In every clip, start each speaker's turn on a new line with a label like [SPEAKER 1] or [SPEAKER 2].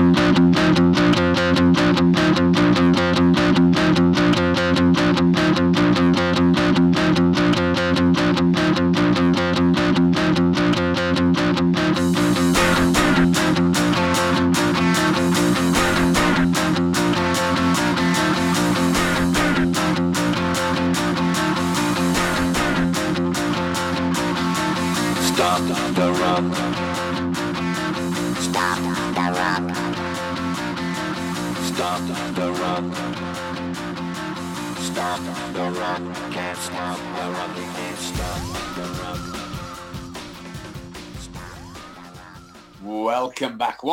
[SPEAKER 1] Stop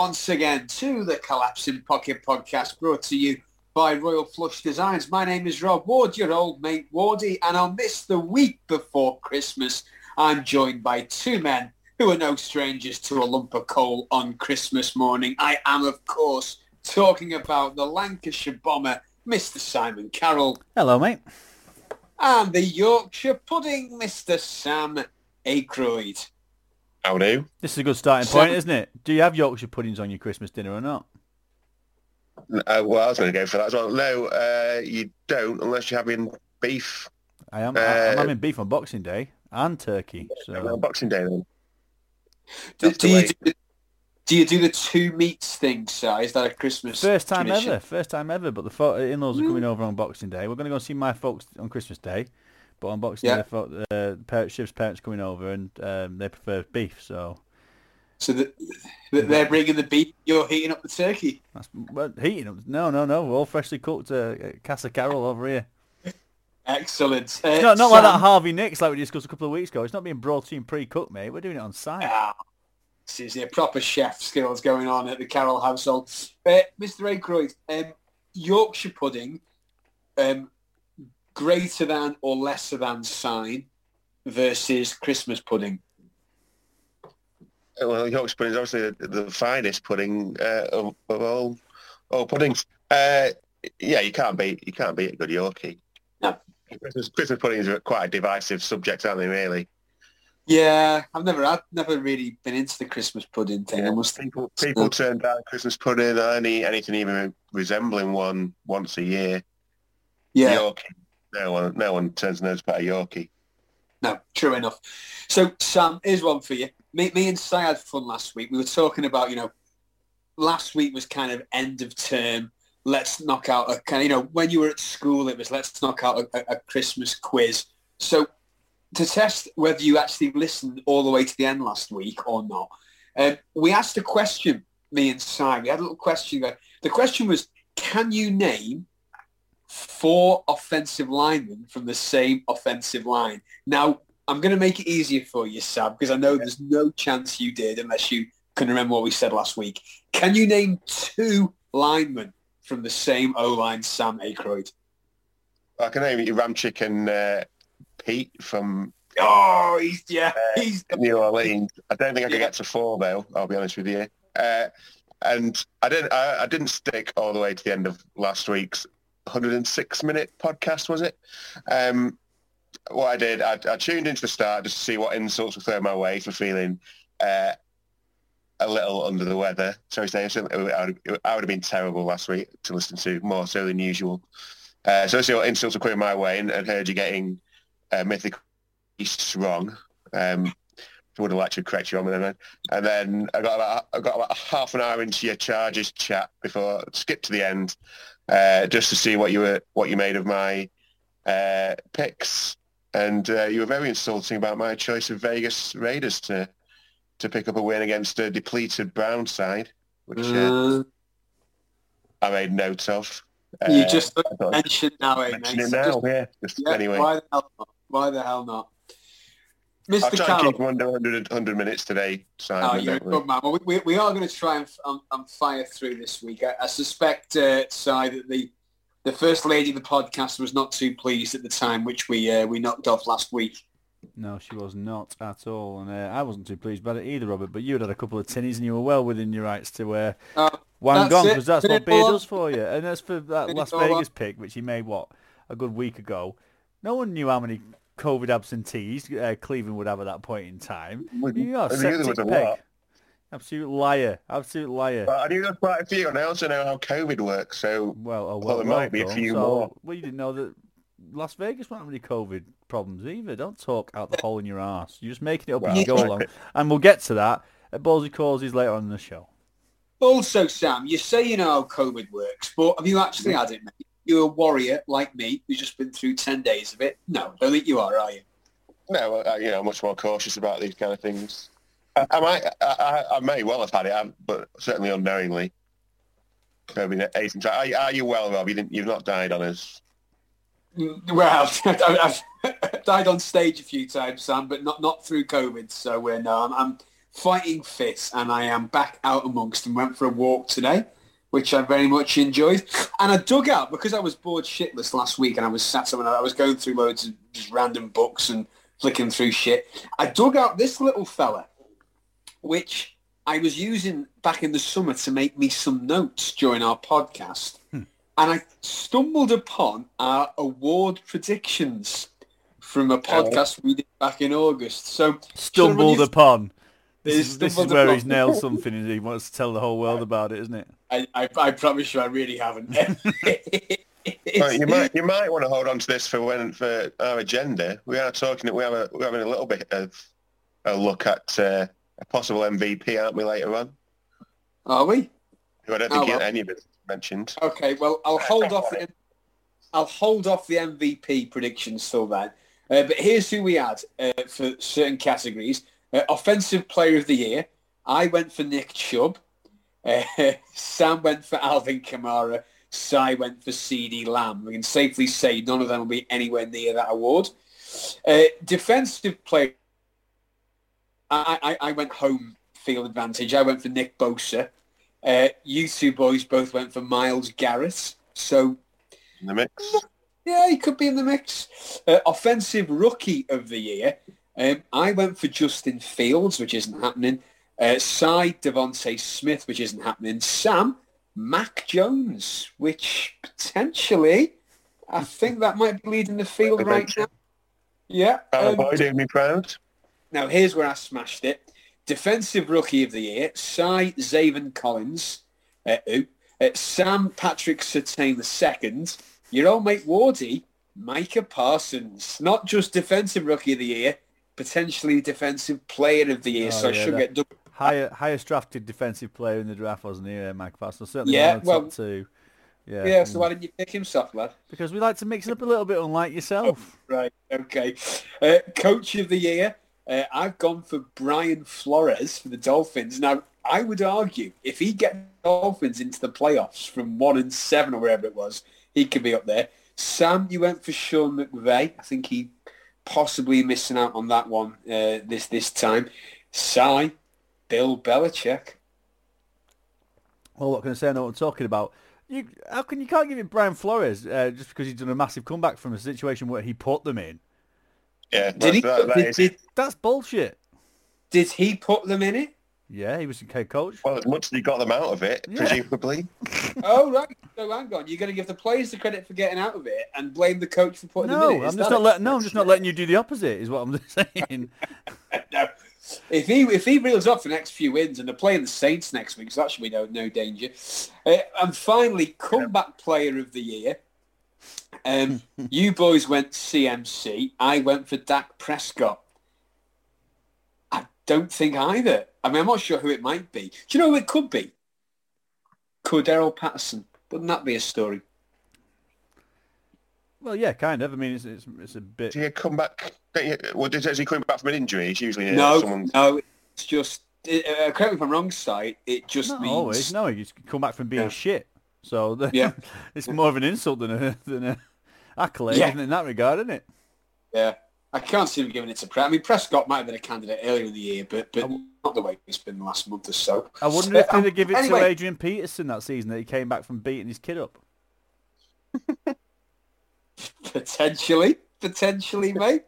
[SPEAKER 2] once again to the Collapsing Pocket Podcast brought to you by Royal Flush Designs. My name is Rob Ward, your old mate Wardy, and on this, the week before Christmas, I'm joined by two men who are no strangers to a lump of coal on Christmas morning. I am, of course, talking about the Lancashire bomber, Mr. Simon Carroll,
[SPEAKER 3] Hello, mate.
[SPEAKER 2] and the Yorkshire pudding, Mr. Sam Aykroyd.
[SPEAKER 4] How do?
[SPEAKER 3] This is a good starting
[SPEAKER 2] So-
[SPEAKER 3] point, isn't it? Do you have Yorkshire puddings on your Christmas dinner or not?
[SPEAKER 4] Uh, well, I was going to go for that as well. No, uh, you don't unless you're having beef.
[SPEAKER 3] I am. I-
[SPEAKER 4] Uh,
[SPEAKER 3] I'm having beef on Boxing Day and turkey.
[SPEAKER 4] Well,
[SPEAKER 3] So
[SPEAKER 4] Boxing Day then.
[SPEAKER 2] Do, do you do, do you do the two meats thing, sir? Is that a Christmas
[SPEAKER 3] first time
[SPEAKER 2] tradition?
[SPEAKER 3] ever. First time ever. But the fo- in-laws are
[SPEAKER 2] Mm.
[SPEAKER 3] coming over on Boxing Day. We're going to go see my folks on Christmas Day, but on Boxing
[SPEAKER 2] Yeah.
[SPEAKER 3] Day, the fo- uh, parents, Shiv's parents coming over and um, they prefer beef. So
[SPEAKER 2] So the, the, they're bringing the beef, you're heating up the turkey.
[SPEAKER 3] that's well, heating them. No, no, no. We're all freshly cooked. Uh, Casa Carroll over here.
[SPEAKER 2] Excellent. Uh,
[SPEAKER 3] It's not, not like that Harvey Nicks like we discussed a couple of weeks ago. It's not being brought to you pre-cooked, mate. We're doing it on site.
[SPEAKER 2] Ah, this is a proper chef skills going on at the Carroll household. Uh, Mr. Aykroyd, um, Yorkshire pudding, um, greater than or lesser than sign versus Christmas pudding.
[SPEAKER 4] Uh, Well, Yorkshire pudding is obviously the, the finest pudding uh, of, of all all puddings. Uh, yeah, you can't beat you can't beat a good Yorkie.
[SPEAKER 2] No.
[SPEAKER 4] Christmas, Christmas puddings are quite a divisive subject, aren't they? Really,
[SPEAKER 2] Yeah, I've never, I've never really been into the Christmas pudding thing. I must think.
[SPEAKER 4] people people turn down Christmas pudding or any anything even resembling one once a year.
[SPEAKER 2] Yeah.
[SPEAKER 4] Yorkie, no one no one turns nose about a Yorkie.
[SPEAKER 2] No, true enough. So, Sam, here's one for you. Me, me and Si had fun last week. We were talking about, you know, last week was kind of end of term. Let's knock out a kind of, you know, when you were at school, it was let's knock out a, a, Christmas quiz. So, to test whether you actually listened all the way to the end last week or not, um, we asked a question, me and Si. We had a little question. The question was, can you name four offensive linemen from the same offensive line? Now, I'm going to make it easier for you, Sam, because I know there's no chance you did unless you can remember what we said last week. Can you name two linemen from the same O-line, Sam Aykroyd?
[SPEAKER 4] I can name you Ramczyk and uh, Pete from
[SPEAKER 2] Oh, he's, yeah,
[SPEAKER 4] Uh,
[SPEAKER 2] he's...
[SPEAKER 4] New Orleans. I don't think I can
[SPEAKER 2] Yeah.
[SPEAKER 4] get to four though. I'll be honest with you. Uh, and I didn't. I, I didn't stick all the way to the end of last week's 106 minute podcast. Was it? Um, what I did, I, I tuned into the start just to see what insults were thrown my way for feeling uh, a little under the weather. So I would, have been terrible last week to listen to more so than usual. Uh, so I see what insults were coming my way and, and heard you getting uh, mythical East wrong. Um, I would have liked to correct you on that. And then I got about I got about half an hour into your charges chat before I skipped to the end, uh, just to see what you were what you made of my uh, picks. And uh, you were very insulting about my choice of Vegas Raiders to to pick up a win against a depleted Brown side, which uh,
[SPEAKER 2] Uh,
[SPEAKER 4] I made note of.
[SPEAKER 2] you
[SPEAKER 4] Uh,
[SPEAKER 2] just
[SPEAKER 4] I thought I'd
[SPEAKER 2] mentioned now, eh,
[SPEAKER 4] mention
[SPEAKER 2] mate?
[SPEAKER 4] it now, yeah. Just
[SPEAKER 2] yeah,
[SPEAKER 4] anyway.
[SPEAKER 2] why the hell not? Why the hell not?
[SPEAKER 4] I'll
[SPEAKER 2] Mr.
[SPEAKER 4] try and
[SPEAKER 2] Carroll.
[SPEAKER 4] keep under 100, 100 minutes today, Simon.
[SPEAKER 2] Oh, you're a good man. Well, we, we are going to try and, and, and fire through this week. I, I suspect, uh, Si, that the the first lady of the podcast was not too pleased at the time, which we uh, we knocked off last week.
[SPEAKER 3] No, she was not at all, and uh, I wasn't too pleased about it either, Robert. But you had had a couple of tinnies, and you were well within your rights to uh,
[SPEAKER 2] Uh,
[SPEAKER 3] wang
[SPEAKER 2] That's
[SPEAKER 3] on because that's what beer does for you. And as for that Las. Vegas pick, which he made what a good week ago, no one knew how many COVID absentees uh, Cleveland would have at that point in time. You are
[SPEAKER 4] I knew there was
[SPEAKER 3] septic
[SPEAKER 4] a
[SPEAKER 3] peg.
[SPEAKER 4] lot.
[SPEAKER 3] Absolute liar. Absolute liar.
[SPEAKER 4] But I do know quite a few, and I also know how COVID works. So
[SPEAKER 3] Well, oh,
[SPEAKER 4] Well,
[SPEAKER 3] well,
[SPEAKER 4] there might be a few
[SPEAKER 3] done.
[SPEAKER 4] more.
[SPEAKER 3] So, well, you didn't know that Las Vegas won't have any COVID problems either. Don't talk out the hole in your ass. You're just making it up as you go along. And we'll get to that at Ballsy Callsy's later on in the show.
[SPEAKER 2] Also, Sam, you say you know how COVID works, but have you actually had it, mate? You're a warrior like me who's just been through 10 days of it. No, don't think you are, are you?
[SPEAKER 4] no, I, you know, I'm much more cautious about these kind of things. I, I might, I, I, I may well have had it, um, but certainly unknowingly. COVID eighteen. Are, are you well, Rob? You didn't, you've not died on us.
[SPEAKER 2] Mm, Well, I've I've died on stage a few times, Sam, but not not through COVID. So uh, no, I'm, I'm fighting fit, and I am back out amongst and Went for a walk today, which I very much enjoyed, and I dug out because I was bored shitless last week, and I was sat and I was going through loads of just random books and flicking through shit. I dug out this little fella, which I was using back in the summer to make me some notes during our podcast. Hmm. And I stumbled upon our award predictions from a oh. podcast we did back in August. So
[SPEAKER 3] Stumbled upon. This
[SPEAKER 2] This
[SPEAKER 3] is, this is where
[SPEAKER 2] upon.
[SPEAKER 3] he's nailed something and he wants to tell the whole world about it, isn't it?
[SPEAKER 2] I, I, I promise you, I really haven't.
[SPEAKER 4] Well, you might, you might want to hold on to this for when for our agenda. We are talking. We have a, we're having a little bit of a look at uh, a possible MVP, aren't we? Later on,
[SPEAKER 2] Are we?
[SPEAKER 4] who I don't
[SPEAKER 2] Oh,
[SPEAKER 4] think
[SPEAKER 2] well.
[SPEAKER 4] any of it mentioned.
[SPEAKER 2] Okay, well, I'll hold off. The, I'll hold off the MVP predictions till then. Uh, but here's who we had uh, for certain categories: uh, offensive player of the year. I went for Nick Chubb. Uh, Sam went for Alvin Kamara. Si went for CeeDee Lamb. We can safely say none of them will be anywhere near that award. Uh, defensive player. I, I, I went home field advantage. I went for Nick Bosa. Uh, you two boys both went for Myles Garrett. So,
[SPEAKER 4] In the mix.
[SPEAKER 2] yeah, he could be in the mix. Uh, offensive rookie of the year. Um, I went for Justin Fields, which isn't happening. Uh, Si DeVonta Smith, which isn't happening. Sam Mac Jones, which potentially, I think that might be leading the field right now. Yeah.
[SPEAKER 4] Our
[SPEAKER 2] um,
[SPEAKER 4] boy doing me proud.
[SPEAKER 2] now, here's where I smashed it. Defensive Rookie of the Year, Si Zaven Collins. Uh, who? Uh, Sam Patrick Surtain II. Your old mate Wardy, Micah Parsons. Not just Defensive Rookie of the Year, potentially Defensive Player of the Year.
[SPEAKER 3] Oh,
[SPEAKER 2] so I should
[SPEAKER 3] that-
[SPEAKER 2] get double.
[SPEAKER 3] Higher, highest drafted defensive player in the draft, wasn't he, uh, Mike Parsons? Certainly
[SPEAKER 2] Yeah,
[SPEAKER 3] one of the
[SPEAKER 2] well-
[SPEAKER 3] top two. Yeah,
[SPEAKER 2] Yeah, so
[SPEAKER 3] mm.
[SPEAKER 2] why didn't you pick him, soft lad?
[SPEAKER 3] because we like to mix it up a little bit, unlike yourself.
[SPEAKER 2] Right, okay. Uh, Coach of the Year, uh, I've gone for Brian Flores for the Dolphins. Now, I would argue if he gets Dolphins into the playoffs from one and seven or wherever it was, he could be up there. Sam, you went for Sean McVay. I think he possibly missing out on that one uh, this this time. Si, Bill Belichick.
[SPEAKER 3] Well, what can I say? I know what I'm talking about. You, how can you can't give it Brian Flores uh, just because he's done a massive comeback from a situation where he put them in?
[SPEAKER 4] Yeah,
[SPEAKER 2] Did he?
[SPEAKER 4] that- that
[SPEAKER 2] Did, did,
[SPEAKER 3] That's bullshit.
[SPEAKER 2] did he put them in it?
[SPEAKER 3] Yeah, he was the head coach.
[SPEAKER 4] well, as much as he got them out of it,
[SPEAKER 3] Yeah.
[SPEAKER 4] presumably.
[SPEAKER 2] Oh right. So hang on. You're going to give the players the credit for getting out of it and blame the coach for putting them in
[SPEAKER 3] No,
[SPEAKER 2] it.
[SPEAKER 3] I'm just not letting. No, I'm just not letting you do the opposite. Is what I'm saying.
[SPEAKER 2] no. If he if he reels off the next few wins and they're playing the Saints next week, so that should be no no danger. Uh, and finally, comeback player of the year. Um, you boys went CMC. I went for Dak Prescott. I don't think either. I mean, I'm not sure who it might be. Do you know who it could be? Cordarrelle Patterson. Wouldn't that be a story?
[SPEAKER 3] Well, yeah, kind of. I mean, it's it's, it's a bit.
[SPEAKER 4] Do you come back? don't you- Well, does is he coming back from an injury? It's usually uh,
[SPEAKER 2] no,
[SPEAKER 4] someone.
[SPEAKER 2] no. It's just. Uh, correct me if I'm wrong, side. It just
[SPEAKER 3] Not
[SPEAKER 2] means
[SPEAKER 3] always. No, he's come back from being
[SPEAKER 2] Yeah.
[SPEAKER 3] shit. So the,
[SPEAKER 2] Yeah.
[SPEAKER 3] it's more of an insult than a than a accolade,
[SPEAKER 2] Yeah.
[SPEAKER 3] in that regard, isn't it?
[SPEAKER 2] Yeah, I can't see him giving it to Prescott. I mean, Prescott might have been a candidate earlier in the year, but but not the way it's been the last month or so.
[SPEAKER 3] I wonder if
[SPEAKER 2] Uh,
[SPEAKER 3] they'd give it
[SPEAKER 2] anyway.
[SPEAKER 3] to Adrian Peterson that season that he came back from beating his kid up.
[SPEAKER 2] Potentially, potentially, mate.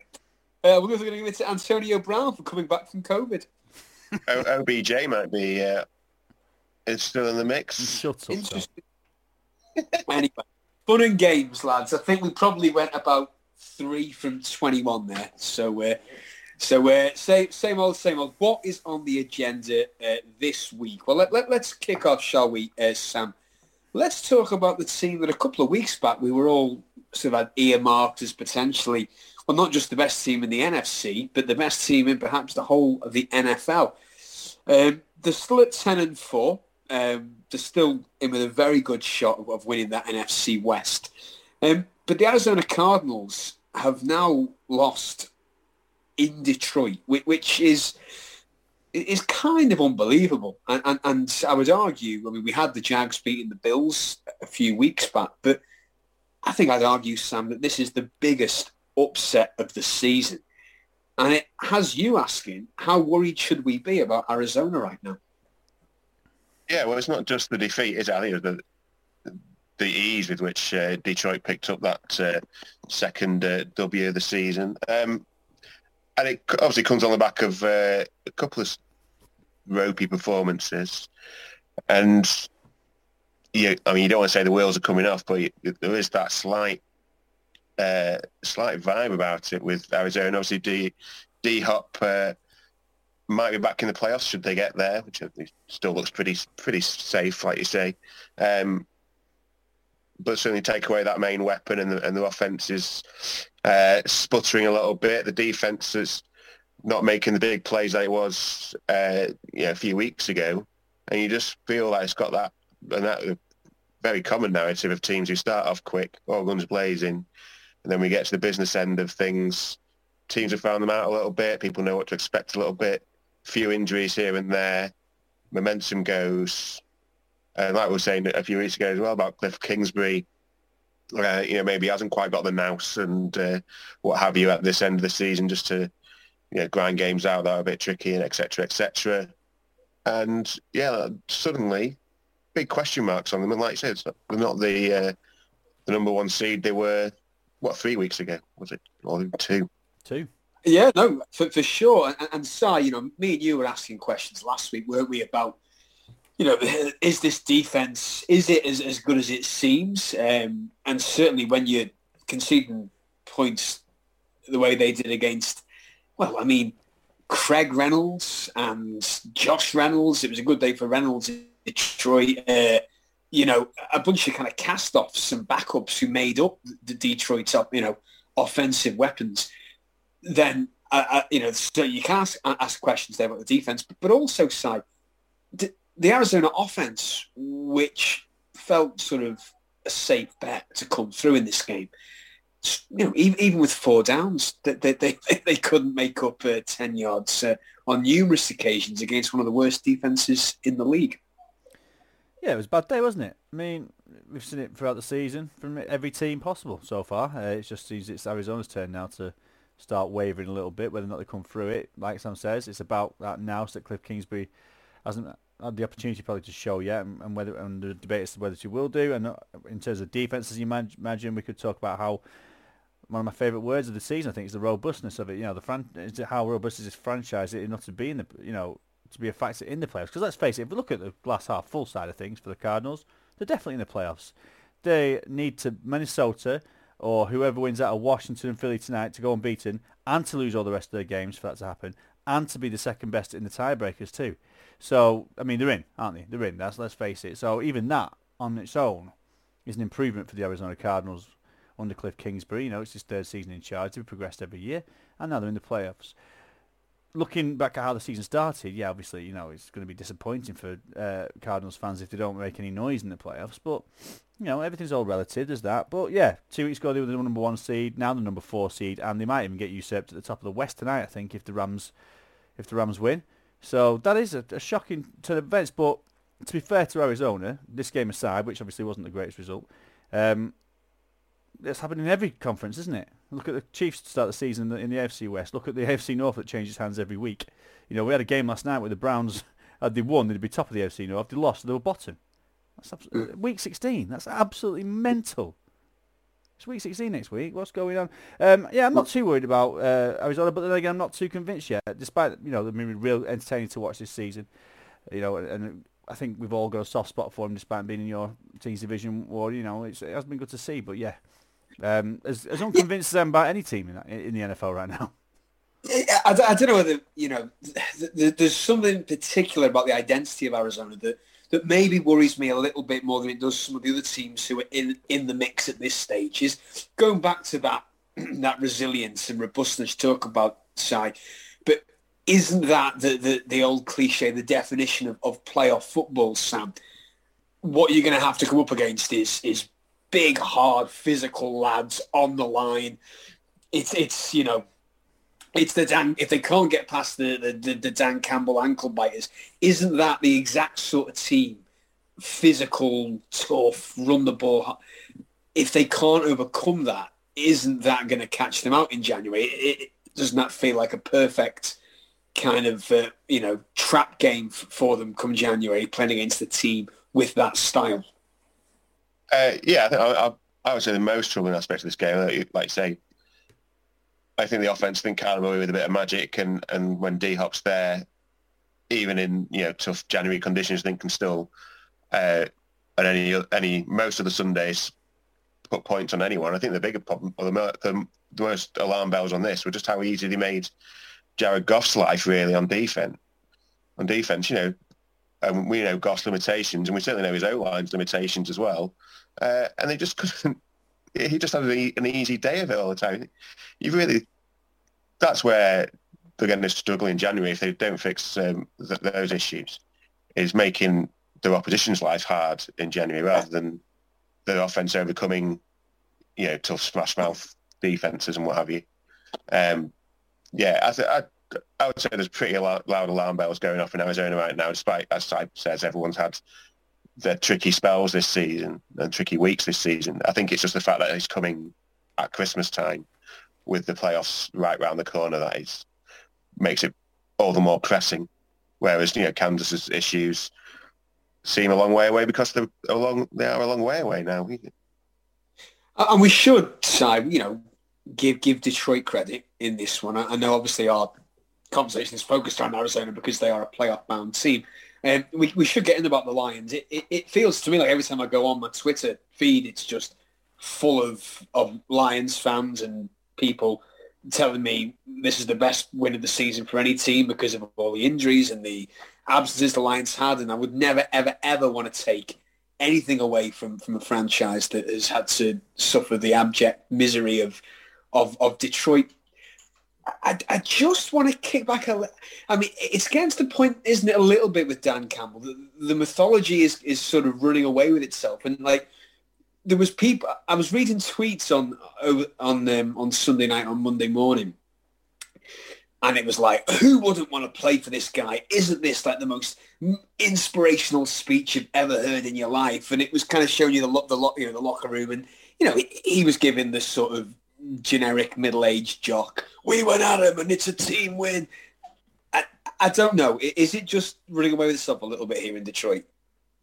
[SPEAKER 2] Uh, we're also going to give it to Antonio Brown for coming back from COVID.
[SPEAKER 4] O- OBJ might be uh, is still in the mix.
[SPEAKER 3] Shut up. Tom.
[SPEAKER 2] Interesting. anyway, fun and games, lads. I think we probably went about three from 21 there. So uh, So uh, same, same old, same old. What is on the agenda uh, this week? Well, let, let, us kick off, shall we, uh, Sam? Let's talk about the team that a couple of weeks back we were all sort of earmarked as potentially, well, not just the best team in the NFC, but the best team in perhaps the whole of the NFL. Um, they're still at 10 and 4. Um, they're still in with a very good shot of, of winning that NFC West. Um, but the Arizona Cardinals have now lost in Detroit, which is is kind of unbelievable. And, and, and, I would argue, I mean, we had the Jags beating the Bills a few weeks back, but I think I'd argue, Sam, that this is the biggest upset of the season. And it has you asking, how worried should we be about Arizona right now?
[SPEAKER 4] Yeah, well, it's not just the defeat, is it? I think it the, the ease with which uh, Detroit picked up that uh, second uh, W of the season. Um, and it obviously comes on the back of uh, a couple of ropey performances. And, you, I mean, you don't want to say the wheels are coming off, but there is that slight uh, slight vibe about it with Arizona. Obviously, D D Hop uh, might be back in the playoffs should they get there, which still looks pretty pretty safe, like you say. Um, but certainly take away that main weapon, and the, and the offense is uh, sputtering a little bit. The defense is not making the big plays that it was uh, you know, a few weeks ago, and you just feel like it's got that and that very common narrative of teams who start off quick, all guns blazing, and then we get to the business end of things. Teams have found them out a little bit. People know what to expect a little bit. Few injuries here and there. Momentum goes. And like we were saying a few weeks ago as well about Cliff Kingsbury, uh, you know, maybe hasn't quite got the mouse and uh, what have you at this end of the season just to, you know, grind games out that are a bit tricky and etc. etc. And yeah, suddenly big question marks on them. And like I said, they're not the uh, the number one seed they were what three weeks ago was it or two?
[SPEAKER 3] Two.
[SPEAKER 2] Yeah, no, for, for sure. And, and Si, you know, me and you were asking questions last week, weren't we, about, you know, is this defense, is it as, as good as it seems? Um, and certainly when you're conceding points the way they did against, well, I mean, Craig Reynolds and Josh Reynolds, it was a good day for Reynolds in Detroit. Uh, you know, a bunch of kind of cast-offs and backups who made up the Detroit top, you know, offensive weapons, then, uh, uh, you know, so you can ask, ask questions there about the defense, but also side the, Arizona offense, which felt sort of a safe bet to come through in this game. You know, even, even with four downs, they, they, they, they couldn't make up uh, 10 yards uh, on numerous occasions against one of the worst defenses in the league.
[SPEAKER 3] Yeah, it was a bad day, wasn't it? I mean, we've seen it throughout the season from every team possible so far. Uh, it just seems it's Arizona's turn now to start wavering a little bit, whether or not they come through it. Like Sam says, it's about that now that Cliff Kingsbury hasn't had the opportunity probably to show yet, and, and whether and the debate is whether she will do. And uh, in terms of defense, as you imagine, we could talk about how one of my favourite words of the season, I think, is the robustness of it. You know, the fran- is how robust is this franchise? Not to be in the you know to be a factor in the playoffs. Because let's face it, if we look at the glass half full side of things for the Cardinals, they're definitely in the playoffs. They need to Minnesota or whoever wins out of Washington and Philly tonight to go unbeaten and to lose all the rest of their games for that to happen and to be the second best in the tiebreakers too. So, I mean, they're in, aren't they? They're in. That's let's face it. So even that on its own is an improvement for the Arizona Cardinals under Cliff Kingsbury. You know, it's his third season in charge. They've progressed every year, and now they're in the playoffs looking back at how the season started, yeah, obviously, you know, it's going to be disappointing for uh, Cardinals fans if they don't make any noise in the playoffs. But, you know, everything's all relative, there's that. But, yeah, two weeks ago they were the number one seed, now the number four seed, and they might even get usurped at the top of the West tonight, I think, if the Rams if the Rams win. So that is a, a shocking turn of events. But to be fair to Arizona, this game aside, which obviously wasn't the greatest result, um, it's happened in every conference, isn't it? Look at the Chiefs to start the season in the AFC West. Look at the AFC North that changes hands every week. You know, we had a game last night where the Browns, had they won, they'd be top of the AFC North. They lost, they were bottom. That's abs- week 16. That's absolutely mental. It's week 16 next week. What's going on? Um, yeah, I'm not too worried about uh, Arizona, but then again, I'm not too convinced yet. Despite you know, they've been real entertaining to watch this season. You know, and I think we've all got a soft spot for them, despite being in your team's division war. You know, It's it has been good to see. But yeah, um, as, as unconvinced as I am about any team in, in the NFL right now.
[SPEAKER 2] I, I don't know whether you know. th- th- There's something particular about the identity of Arizona that that maybe worries me a little bit more than it does some of the other teams who are in in the mix at this stage. Is going back to that that resilience and robustness talk about, Si. But isn't that the, the, the old cliche, the definition of, of playoff football, Sam? What you're going to have to come up against is is big, hard, physical lads on the line. It's it's you know it's the Dan. If they can't get past the, the, the, the Dan Campbell ankle biters, isn't that the exact sort of team? Physical, tough, run the ball. If they can't overcome that, isn't that going to catch them out in January? It, it, doesn't that feel like a perfect kind of uh, you know trap game for them come January, playing against a team with that style?
[SPEAKER 4] Uh, yeah, I, think I, I, I would say the most troubling aspect of this game, like you say, I think the offense think kind of away with a bit of magic, and, and when D Hop's there, even in you know tough January conditions, I think can still uh, any any most of the Sundays put points on anyone. I think the bigger problem, or the, the, the most alarm bells on this, were just how easy they made Jared Goff's life really on defense. On defense, you know, and we know Goff's limitations, and we certainly know his O line's limitations as well. Uh, and they just couldn't. He just had an, easy day of it all the time. You really, that's where they're going to struggle in January if they don't fix um, th- those issues. Is making their opposition's life hard in January rather than the offense overcoming, you know, tough smash mouth defenses and what have you. Um, yeah, I, th- I I would say there's pretty loud alarm bells going off in Arizona right now, despite, as I says, everyone's had their tricky spells this season and tricky weeks this season. I think it's just the fact that it's coming at Christmas time with the playoffs right round the corner that is makes it all the more pressing. Whereas, you know, Kansas's issues seem a long way away because they're a long, they are a long way away now.
[SPEAKER 2] And we should, you know, give give Detroit credit in this one. I, I know obviously our conversation is focused on Arizona because they are a playoff bound team. And we, we should get in about the Lions. It, it, it feels to me like every time I go on my Twitter feed, it's just full of, of Lions fans and people telling me this is the best win of the season for any team because of all the injuries and the absences the Lions had. And I would never, ever, ever want to take anything away from, from a franchise that has had to suffer the abject misery of of, of Detroit. I, I just want to kick back a little. I mean, it's getting to the point, isn't it, a little bit with Dan Campbell? The, the mythology is, is sort of running away with itself. And like, there was people, I was reading tweets on on um, on Sunday night, on Monday morning, and it was like, who wouldn't want to play for this guy? Isn't this like the most inspirational speech you've ever heard in your life? And it was kind of showing you the the you know the locker room, and you know he, he was giving this sort of generic middle-aged jock. We went at him, and it's a team win. I, I don't know. Is it just running away with stuff a little bit here in Detroit?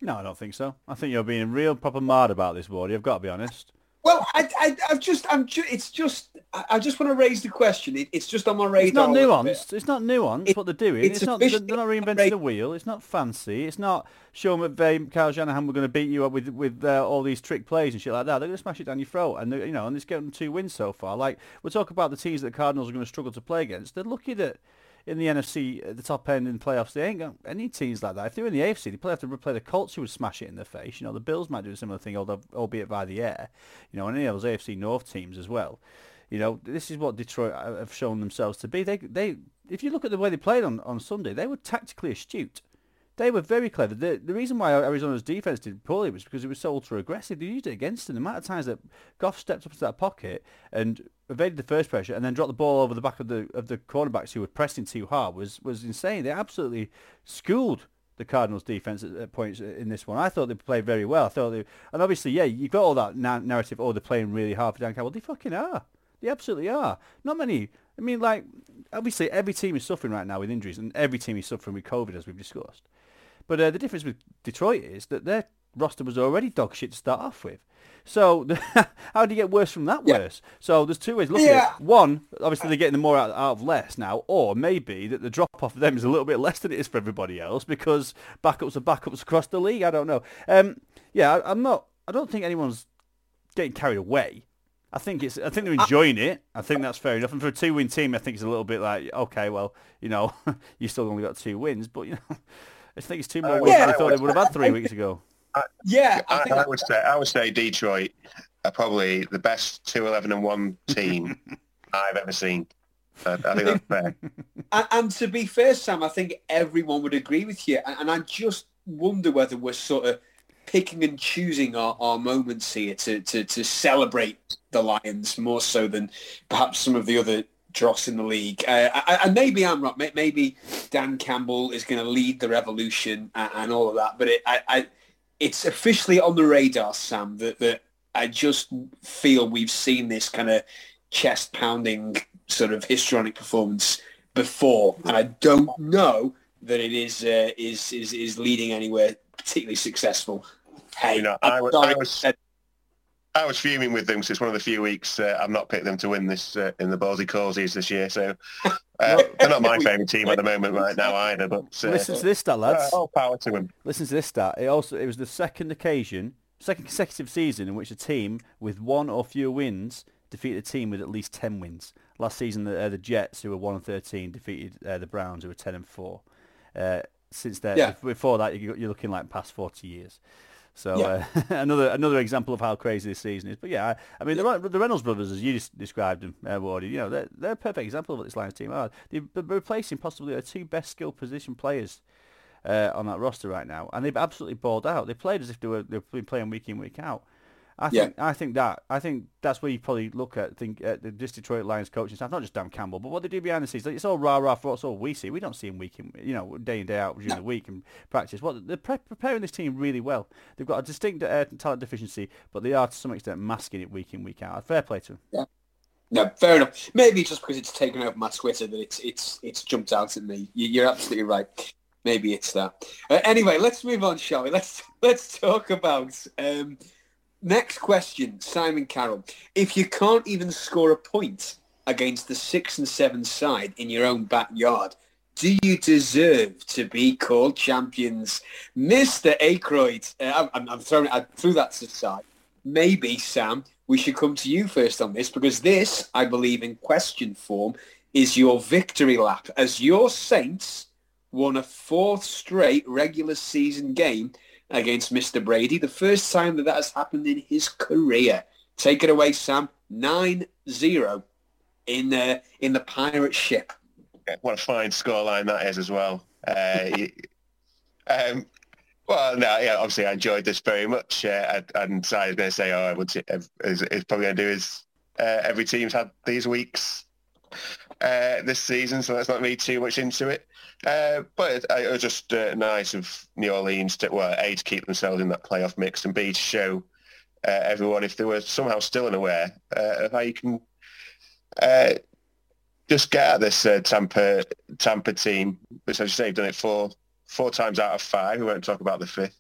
[SPEAKER 3] No, I don't think so. I think you're being real proper mad about this, Wardy. I've got to be honest.
[SPEAKER 2] Well, I, I, I've just, I'm, ju- it's just, I, I just want to raise the question. It, it's just on my radar.
[SPEAKER 3] It's not
[SPEAKER 2] a little bit.
[SPEAKER 3] nuanced. It's not nuanced
[SPEAKER 2] It-
[SPEAKER 3] what they're doing.
[SPEAKER 2] it's
[SPEAKER 3] It's, not. They're, they're not reinventing the wheel. It's not fancy. It's not Sean McVay, Kyle Shanahan. We're going to beat you up with with uh, all these trick plays and shit like that. They're going to smash it down your throat. And you know, and it's getting two wins so far. Like we're talking about the teams that the Cardinals are going to struggle to play against. They're lucky that in the NFC at uh, the top end in the playoffs, they ain't got any teams like that. If they're in the AFC, they probably have to play the Colts who would smash it in the face. You know, the Bills might do a similar thing, although albeit by the air. You know, and any of those AFC North teams as well. You know, this is what Detroit uh, have shown themselves to be. They, they, if you look at the way they played on, on Sunday, they were tactically astute. They were very clever. The, the reason why Arizona's defense did poorly was because it was so ultra aggressive. They used it against them. The amount of times that Goff stepped up into that pocket and evaded the first pressure and then dropped the ball over the back of the of the cornerbacks who were pressing too hard was was insane. They absolutely schooled the Cardinals' defense at, at points in this one. I thought they played very well. I thought they, and obviously, yeah, you got all that na- narrative. Oh, they're playing really hard for Dan Campbell. They fucking are. They absolutely are. Not many. I mean, like obviously, every team is suffering right now with injuries, and every team is suffering with COVID, as we've discussed. But uh, the difference with Detroit is that their roster was already dog shit to start off with. So how do you get worse from that
[SPEAKER 2] Yeah.
[SPEAKER 3] worse? So there's two ways looking
[SPEAKER 2] Yeah.
[SPEAKER 3] at it. One, obviously they're getting the more out, out of less now, or maybe that the drop off of them is a little bit less than it is for everybody else because backups are backups across the league. I don't know. Um, yeah, I, I'm not. I don't think anyone's getting carried away. I think it's. I think they're enjoying it. I think that's fair enough. And for a two-win team, I think it's a little bit like, okay, well, you know, you still only got two wins, but you know, I think it's two more
[SPEAKER 4] Uh,
[SPEAKER 3] wins
[SPEAKER 2] yeah,
[SPEAKER 3] than they thought they would have had three weeks ago.
[SPEAKER 2] Yeah, I
[SPEAKER 4] I,
[SPEAKER 2] think
[SPEAKER 4] I would say I would say Detroit are probably the best two eleven and one team I've ever seen. I, I think that's fair.
[SPEAKER 2] And, and to be fair, Sam, I think everyone would agree with you. And, and I just wonder whether we're sort of picking and choosing our, our moments here to, to, to celebrate the Lions more so than perhaps some of the other dross in the league. Uh, and maybe I'm wrong. Maybe Dan Campbell is going to lead the revolution and, and all of that. But it, I, I, it's officially on the radar, Sam, that, that I just feel we've seen this kind of chest pounding sort of histrionic performance before, and I don't know that it is uh, is is is leading anywhere particularly successful. Hey,
[SPEAKER 4] You know, I was- I was- I was fuming with them it's one of the few weeks uh, I've not picked them to win this uh, in the Ballsy Callsy's this year. So uh, they're not my favourite team at the moment right now either. But uh,
[SPEAKER 3] Listen to this stat,
[SPEAKER 4] uh,
[SPEAKER 3] lads.
[SPEAKER 4] all power to them.
[SPEAKER 3] Listen to this stat. It also it was the second occasion, second consecutive season in which a team with one or fewer wins defeated a team with at least ten wins. Last season, the, uh, the Jets, who were one and thirteen, defeated uh, the Browns, who were ten and four. Uh, since then,
[SPEAKER 2] Yeah.
[SPEAKER 3] before that, you're looking like past forty years. So
[SPEAKER 2] Yeah.
[SPEAKER 3] uh, another another example of how crazy this season is. But yeah, I, I mean the, the Reynolds brothers, as you just described them, uh, Wardy, you know they're they're a perfect example of what this Lions team are. They're replacing possibly their two best skilled position players uh, on that roster right now, and they've absolutely balled out. They played as if they were they've been playing week in week out. I
[SPEAKER 2] Yeah.
[SPEAKER 3] think I think that I think that's where you probably look at think at the this Detroit Lions coaching staff, not just Dan Campbell, but what they do behind the scenes. Like, it's all rah rah for what's all we see. We don't see them week in you know day in day out during the week and practice. What they're pre- preparing this team really well. They've got a distinct uh, talent deficiency, but they are to some extent masking it week in week out. Fair play to them. Yeah.
[SPEAKER 2] no, fair enough. Maybe just because it's taken over my Twitter that it's it's it's jumped out at me. You- You're absolutely right. Maybe it's that. Uh, anyway, let's move on, shall we? Let's let's talk about um, next question. Simon Carroll, if you can't even score a point against the six and seven side in your own backyard, do you deserve to be called champions, Mister Aykroyd? Uh, I'm, I'm throwing I threw that to the side. Maybe Sam, we should come to you first on this because this, I believe, in question form, is your victory lap as your Saints won a fourth straight regular season game against Mr. Brady, the first time that that has happened in his career. Take it away, Sam. 9-0 in uh, in the pirate ship.
[SPEAKER 4] What a fine scoreline that is as well. Uh, um, well, no, yeah, obviously I enjoyed this very much, uh, and, so I was going to say, oh, I would uh, is, is probably going to do is uh, every team's had these weeks uh, this season, so let's not read too much into it. Uh, but it, it was just uh, nice of New Orleans to, well, A, to keep themselves in that playoff mix, and B, to show uh, everyone if they were somehow still unaware uh, of how you can uh, just get at this Tampa Tampa team, which as you say, have done it four four times out of five. We won't talk about the fifth.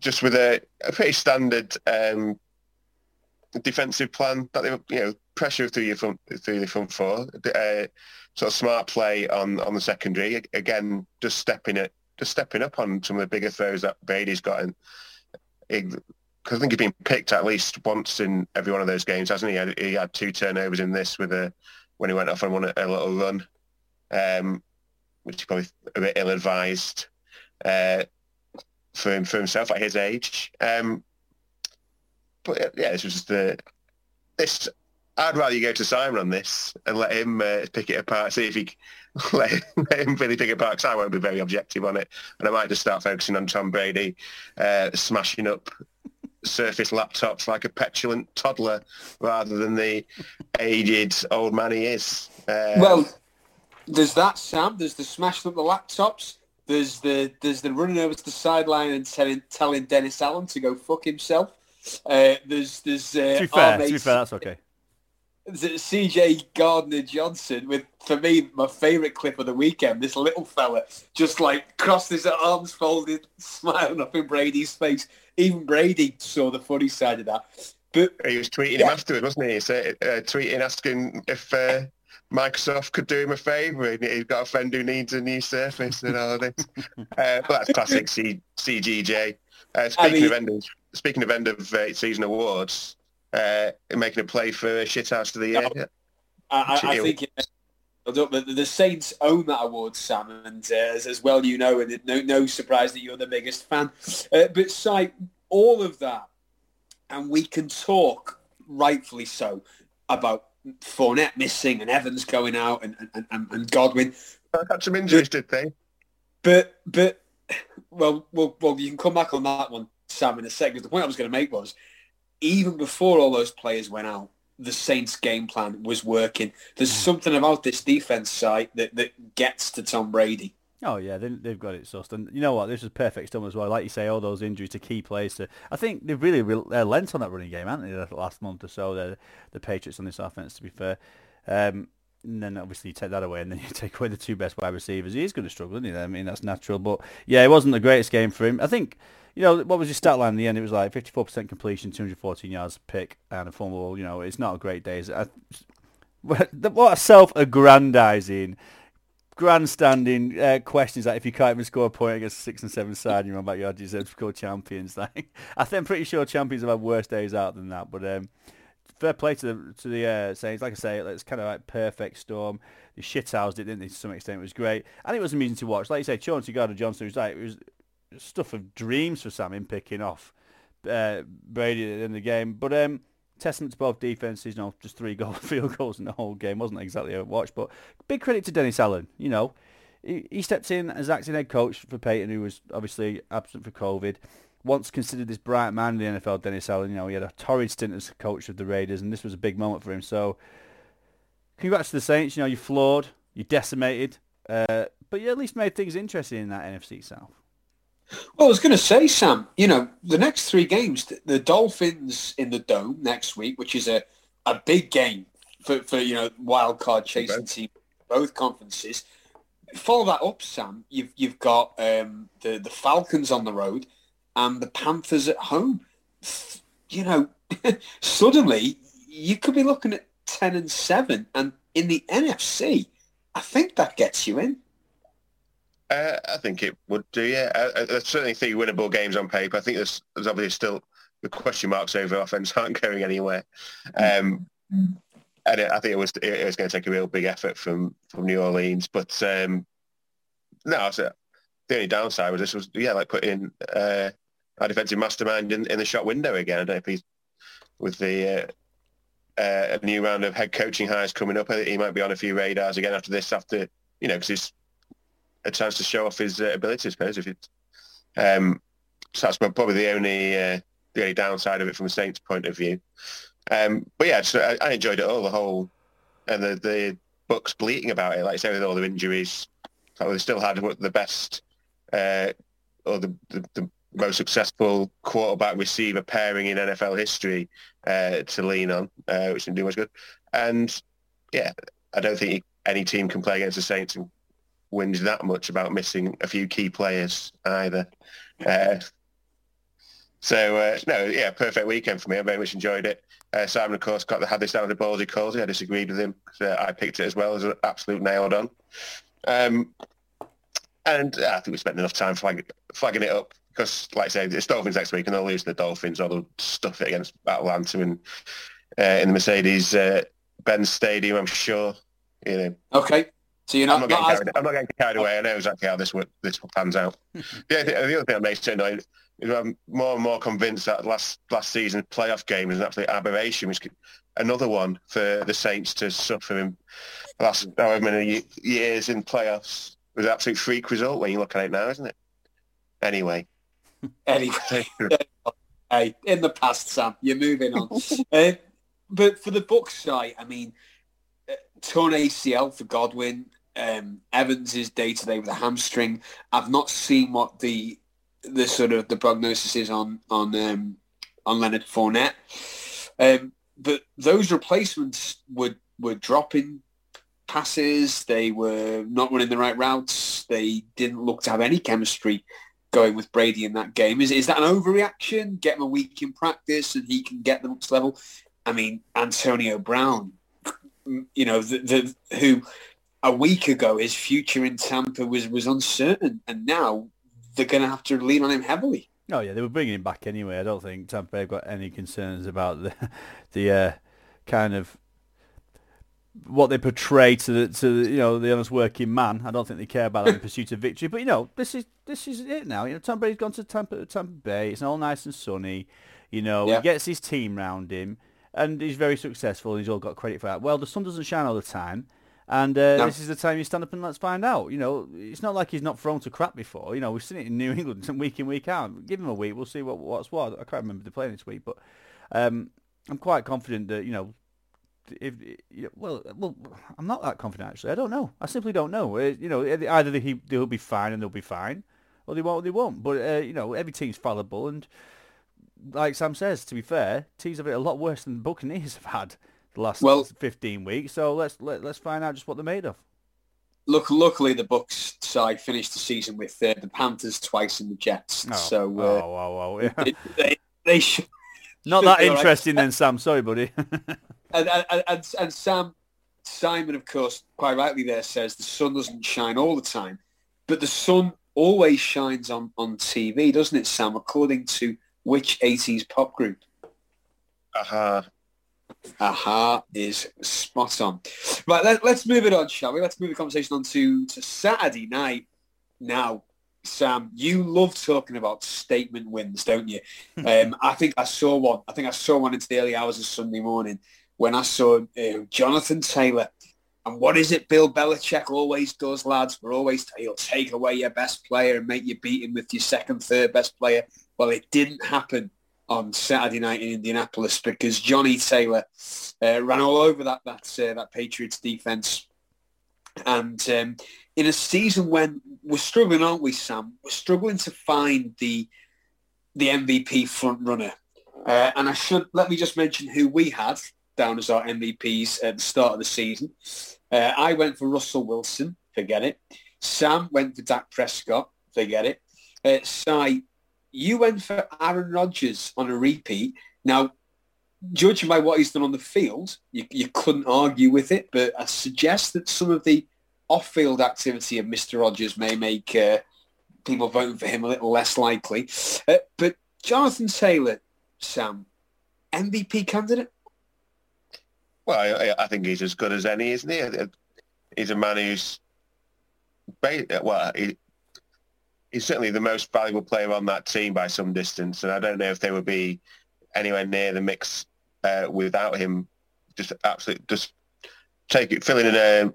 [SPEAKER 4] Just with a, a pretty standard um, defensive plan that they you know pressure through your front through your front four. Sort of smart play on on the secondary. Again, just stepping it just stepping up on some of the bigger throws that Brady's gotten. Because I think he's been picked at least once in every one of those games, hasn't he? He had, he had two turnovers in this with a when he went off on won a, little run, um, which is probably a bit ill-advised uh, for him for himself at his age. Um, but yeah, this was just the this. I'd rather you go to Simon on this and let him uh, pick it apart, see if he let, let him really pick it apart. Because I won't be very objective on it, and I might just start focusing on Tom Brady uh, smashing up Surface laptops like a petulant toddler, rather than the aged old man he is. Uh,
[SPEAKER 2] Well, there's that, Sam. There's the smashing up the laptops. There's the there's the running over to the sideline and telling telling Dennis Allen to go fuck himself. Uh, there's there's uh,
[SPEAKER 3] To be fair, to be fair, that's okay.
[SPEAKER 2] There's CJ Gardner Johnson with for me my favourite clip of the weekend. This little fella just like crossed his arms folded, smiling up in Brady's face. Even Brady saw the funny side of that. But
[SPEAKER 4] he was tweeting
[SPEAKER 2] Yeah.
[SPEAKER 4] him afterwards, wasn't he? So, uh, tweeting asking if uh, Microsoft could do him a favour. He's got a friend who needs a new Surface and all this. uh, but that's classic C- CGJ. Uh, speaking
[SPEAKER 2] mean-
[SPEAKER 4] of end of, speaking of end of uh, season awards, uh, making a play for shithouse of the year.
[SPEAKER 2] No. I, I, I
[SPEAKER 4] Chill.
[SPEAKER 2] think the, the Saints own that award, Sam, and uh, as, as well you know, and it- no, no surprise that you're the biggest fan. Uh, but Si, all of that, and we can talk, rightfully so, about Fournette missing and Evans going out and, and, and, and Godwin.
[SPEAKER 4] I had some injuries, did they?
[SPEAKER 2] But but well, well, well, you can come back on that one, Sam, in a second. The point I was going to make was, even before all those players went out, the Saints' game plan was working. There's something about this defense side that, that gets to Tom Brady.
[SPEAKER 3] Oh yeah, they, they've got it sussed, and you know what? This is perfect storm as well. Like you say, all those injuries to key players. To, I think they've really re- uh, lent on that running game, haven't they? The last month or so, the the Patriots on this offense. To be fair, um, and then obviously you take that away, and then you take away the two best wide receivers. He is going to struggle, isn't he? I mean, that's natural. But yeah, it wasn't the greatest game for him. I think. You know, what was your stat line in the end? It was like 54% completion, 214 yards pick, and a fumble. You know, it's not a great day. I, what a self-aggrandizing grandstanding uh, questions like if you can't even score a point against a six and seven side, you're on about your deserve to score champions. Like I think I'm pretty sure champions have had worse days out than that. But um, fair play to the to the uh, Saints. Like I say, it's kind of like perfect storm. They shithoused it, didn't they? To some extent, it was great, and it was amusing to watch. Like you say, Chauncey Gardner Johnson was like it was stuff of dreams for Sam in picking off uh, Brady in the game. But um, testament to both defenses. You know, just three goal field goals in the whole game wasn't exactly a watch. But big credit to Dennis Allen. You know, he, he stepped in as acting head coach for Payton, who was obviously absent for COVID. Once considered this bright man in the NFL, Dennis Allen. You know, he had a torrid stint as coach of the Raiders, and this was a big moment for him. So, congrats to the Saints. You know, you flawed, you decimated, uh, but you at least made things interesting in that NFC South.
[SPEAKER 2] Well, I was going to say, Sam, you know, the next three games, the- Dolphins in the Dome next week, which is a, a big game for, for, you know, wild card chasing team, both conferences. Follow that up, Sam. You've you've got um, the the Falcons on the road and the Panthers at home. You know, suddenly you could be looking at ten and seven, and in the NFC, I think that gets you in.
[SPEAKER 4] Uh, I think it would do, yeah. I, I I certainly think winnable games on paper. I think there's, there's obviously still the question marks over offense aren't going anywhere. Um, and it, I think it was it, was going to take a real big effort from, from New Orleans. But um, no, so the only downside was this was, yeah, like putting uh, our defensive mastermind in, in the shot window again. I don't know if he's with the uh, uh, a new round of head coaching hires coming up. I think he might be on a few radars again after this, after, you know, because he's a chance to show off his uh, abilities, I suppose. If it, um, so that's probably the only uh, the only downside of it from a Saints point of view. Um, but yeah, I, I enjoyed it all, the whole, and the the Bucks bleating about it, like I say, with all the injuries, they still had the best uh, or the, the, the most successful quarterback receiver pairing in NFL history uh, to lean on, uh, which didn't do much good. And yeah, I don't think any team can play against the Saints and whinge that much about missing a few key players either. Uh, so uh, no, yeah, perfect weekend for me. I very much enjoyed it. Uh, Simon, of course, got the had this down the ballsy calls. I disagreed with him. So I picked it as well as an absolute nailed on. Um, and uh, I think we spent enough time flag- flagging it up because, like I say, it's Dolphins next week and they'll lose the Dolphins or they'll stuff it against Atlanta and uh, in the Mercedes uh, Stadium. I'm sure. You know,
[SPEAKER 2] Okay. So you're
[SPEAKER 4] I'm
[SPEAKER 2] not,
[SPEAKER 4] not, getting
[SPEAKER 2] not
[SPEAKER 4] carried, I'm not getting carried away. I know exactly how this wo- this pans out. the, other thing- the other thing that makes it annoying is I'm more and more convinced that last last season's playoff game is an absolute aberration. Which could- another one for the Saints to suffer in the last however many years in playoffs was an absolute freak result when you look at it now, isn't it? Anyway,
[SPEAKER 2] anyway. Hey, in the past, Sam. You're moving on. uh, but for the Bucks side, I mean, uh, torn ACL for Godwin. Um, Evans is day to day with a hamstring. I've not seen what the the sort of the prognosis is on on um, on Leonard Fournette. Um, but those replacements were were dropping passes. They were not running the right routes. They didn't look to have any chemistry going with Brady in that game. Is is that an overreaction? Get him a week in practice and he can get to level. I mean, Antonio Brown, you know, the, the who a week ago his future in Tampa was was uncertain, and now they're going to have to lean on him heavily.
[SPEAKER 3] Oh yeah, they were bringing him back anyway. I don't think Tampa Bay have got any concerns about the the uh, kind of what they portray to the to the, you know the honest working man. I don't think they care about that in pursuit of victory. But you know, this is this is it now. You know, Tampa Bay's gone to Tampa Tampa Bay. It's all nice and sunny. You know,
[SPEAKER 2] Yeah.
[SPEAKER 3] he gets his team round him, and he's very successful. and He's all got credit for that. Well, the sun doesn't shine all the time. And uh,
[SPEAKER 2] No.
[SPEAKER 3] this is the time you stand up and let's find out. You know, it's not like he's not thrown to crap before. You know, we've seen it in New England week in, week out. Give him a week, we'll see what what's what. I can't remember the playing this week, but um, I'm quite confident that you know, if well, well, I'm not that confident actually. I don't know. I simply don't know. Uh, you know, either he they'll be fine and they'll be fine, or they won't. They won't. But uh, you know, every team's fallible, and like Sam says, to be fair, teams have it a lot worse than the Buccaneers have had the last
[SPEAKER 2] Well-
[SPEAKER 3] 15 weeks. So let's let, let's find out just what they're made of.
[SPEAKER 2] Look, luckily the Bucs side finished the season with uh, the Panthers twice and the Jets.
[SPEAKER 3] Oh,
[SPEAKER 2] So
[SPEAKER 3] oh,
[SPEAKER 2] uh,
[SPEAKER 3] oh, oh, yeah.
[SPEAKER 2] they, they, they should.
[SPEAKER 3] Not that
[SPEAKER 2] be all right.
[SPEAKER 3] interesting then, Sam. Sorry, buddy.
[SPEAKER 2] And, and, and, and Sam Simon, of course, quite rightly there says the sun doesn't shine all the time, but the sun always shines on, on TV, doesn't it, Sam? According to which 80s pop group?
[SPEAKER 4] Aha.
[SPEAKER 2] A-ha is spot on. Right, let, let's move it on, shall we? Let's move the conversation on to, to Saturday night. Now, Sam, you love talking about statement wins, don't you? um, I think I saw one. I think I saw one into the early hours of Sunday morning when I saw uh, Jonathan Taylor. And what is it Bill Belichick always does, lads? We're always, he'll take away your best player and make you beat him with your second, third best player. Well, it didn't happen on Saturday night in Indianapolis because Johnny Taylor uh, ran all over that that uh, that Patriots defense. And um, in a season when we're struggling, aren't we, Sam? We're struggling to find the the MVP front runner. Uh, and I should let me just mention who we had down as our MVPs at the start of the season. Uh, I went for Russell Wilson. Forget it. Sam went for Dak Prescott. Forget it. Uh, Si, you went for Aaron Rodgers on a repeat. Now, judging by what he's done on the field, you, you couldn't argue with it, but I suggest that some of the off-field activity of Mr. Rodgers may make uh, people voting for him a little less likely. Uh, but Jonathan Taylor, Sam, MVP candidate?
[SPEAKER 4] Well, I, I think he's as good as any, isn't he? He's a man who's, well, he, he's certainly the most valuable player on that team by some distance, and I don't know if they would be anywhere near the mix uh, without him. Just absolutely, just take it, filling in uh,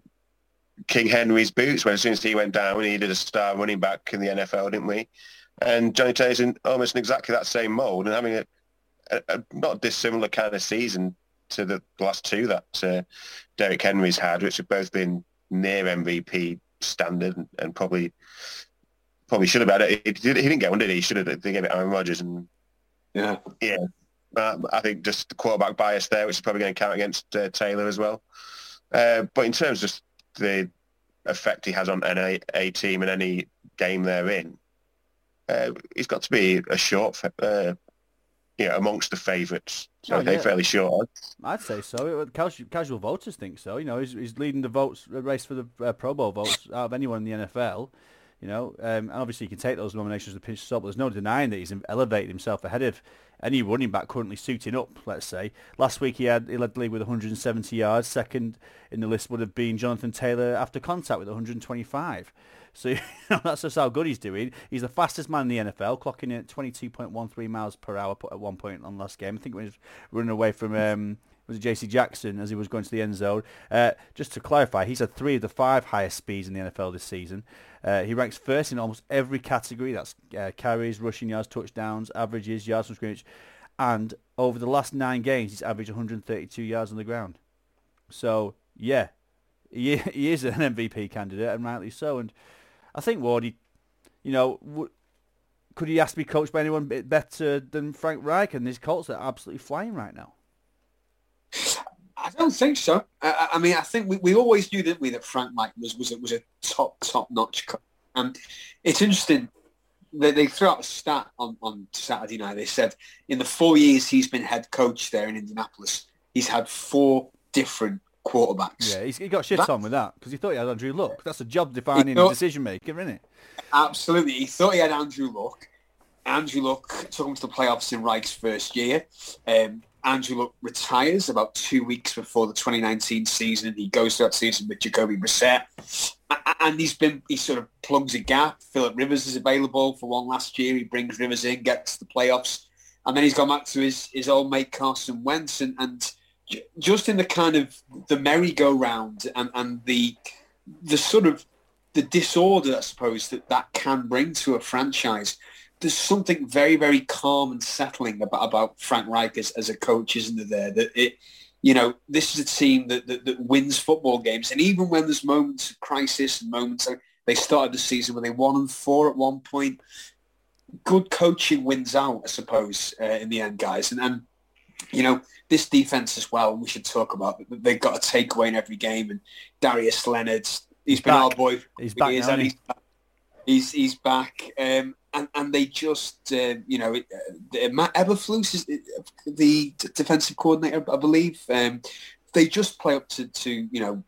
[SPEAKER 4] King Henry's boots when as soon as he went down, we needed a star running back in the NFL, didn't we? And Johnny Taylor's in almost in exactly that same mould and having a, a, a not dissimilar kind of season to the last two that uh, Derrick Henry's had, which have both been near MVP standard and, and probably probably should have had it. He, did- he didn't get one, did he? He should have. They gave it Aaron Rodgers, and
[SPEAKER 2] Yeah.
[SPEAKER 4] yeah, uh, I think just the quarterback bias there, which is probably going to count against uh, Taylor as well. Uh, but in terms of just the effect he has on an A, a team and any game they're in, uh, he's got to be a short, fa- uh, you know, amongst the favourites. So
[SPEAKER 3] Oh,
[SPEAKER 4] they're
[SPEAKER 3] yeah.
[SPEAKER 4] fairly short.
[SPEAKER 3] I'd say so. Casual, casual voters think so. You know, he's, he's leading the votes race for the uh, Pro Bowl votes out of anyone in the NFL. You know, um, obviously you can take those nominations with a pinch of salt, but there's no denying that he's elevated himself ahead of any running back currently suiting up. Let's say last week he had he led the league with 170 yards. Second in the list would have been Jonathan Taylor after contact with 125. So you know, that's just how good he's doing. He's the fastest man in the NFL, clocking in at 22.13 miles per hour at one point on last game. I think he was running away from um, was J.C. Jackson as he was going to the end zone. Uh, just to clarify, he's had three of the five highest speeds in the NFL this season. Uh, he ranks first in almost every category. That's uh, carries, rushing yards, touchdowns, averages, yards from scrimmage. And over the last nine games, he's averaged 132 yards on the ground. So, yeah, he, he is an MVP candidate, and rightly so. And I think Wardy, you know, w- could he ask to be coached by anyone better than Frank Reich? And his Colts are absolutely flying right now.
[SPEAKER 2] I don't think so. I, I- mean, I think we, we always knew, didn't we, that Frank Mike was was a, was a top top notch coach. And it's interesting. They, they threw out a stat on, on Saturday night. They said in the four years he's been head coach there in Indianapolis, he's had four different quarterbacks.
[SPEAKER 3] Yeah, he's, he got shit
[SPEAKER 2] That-
[SPEAKER 3] on with that because he thought he had Andrew Luck. That's a job-defining
[SPEAKER 2] thought-
[SPEAKER 3] decision maker, isn't it?
[SPEAKER 2] Absolutely. He thought he had Andrew Luck. Andrew Luck took him to the playoffs in Reich's first year. Um, Luck retires about two weeks before the 2019 season. He goes to that season with Jacoby Brissett. And he's been, he sort of plugs a gap. Philip Rivers is available for one last year. He brings Rivers in, gets the playoffs. And then he's gone back to his, his old mate Carson Wentz. And, and just in the kind of the merry-go-round and, and the, the sort of the disorder, I suppose, that that can bring to a franchise – there's something very, very calm and settling about, about Frank Reich as, as a coach, isn't there? That it, you know, this is a team that, that, that wins football games, and even when there's moments of crisis and moments, like they started the season when they won and four at one point. Good coaching wins out, I suppose, uh, in the end, guys, and and you know this defense as well. We should talk about. They've got a takeaway in every game, and Darius Leonard, he's been
[SPEAKER 3] back.
[SPEAKER 2] our boy.
[SPEAKER 3] He's back
[SPEAKER 2] years,
[SPEAKER 3] now,
[SPEAKER 2] and
[SPEAKER 3] isn't
[SPEAKER 2] he's, he's back. Um, and, and they just, uh, you know, uh, Matt Eberflus is the defensive coordinator, I believe. Um, they just play up to, to, you know,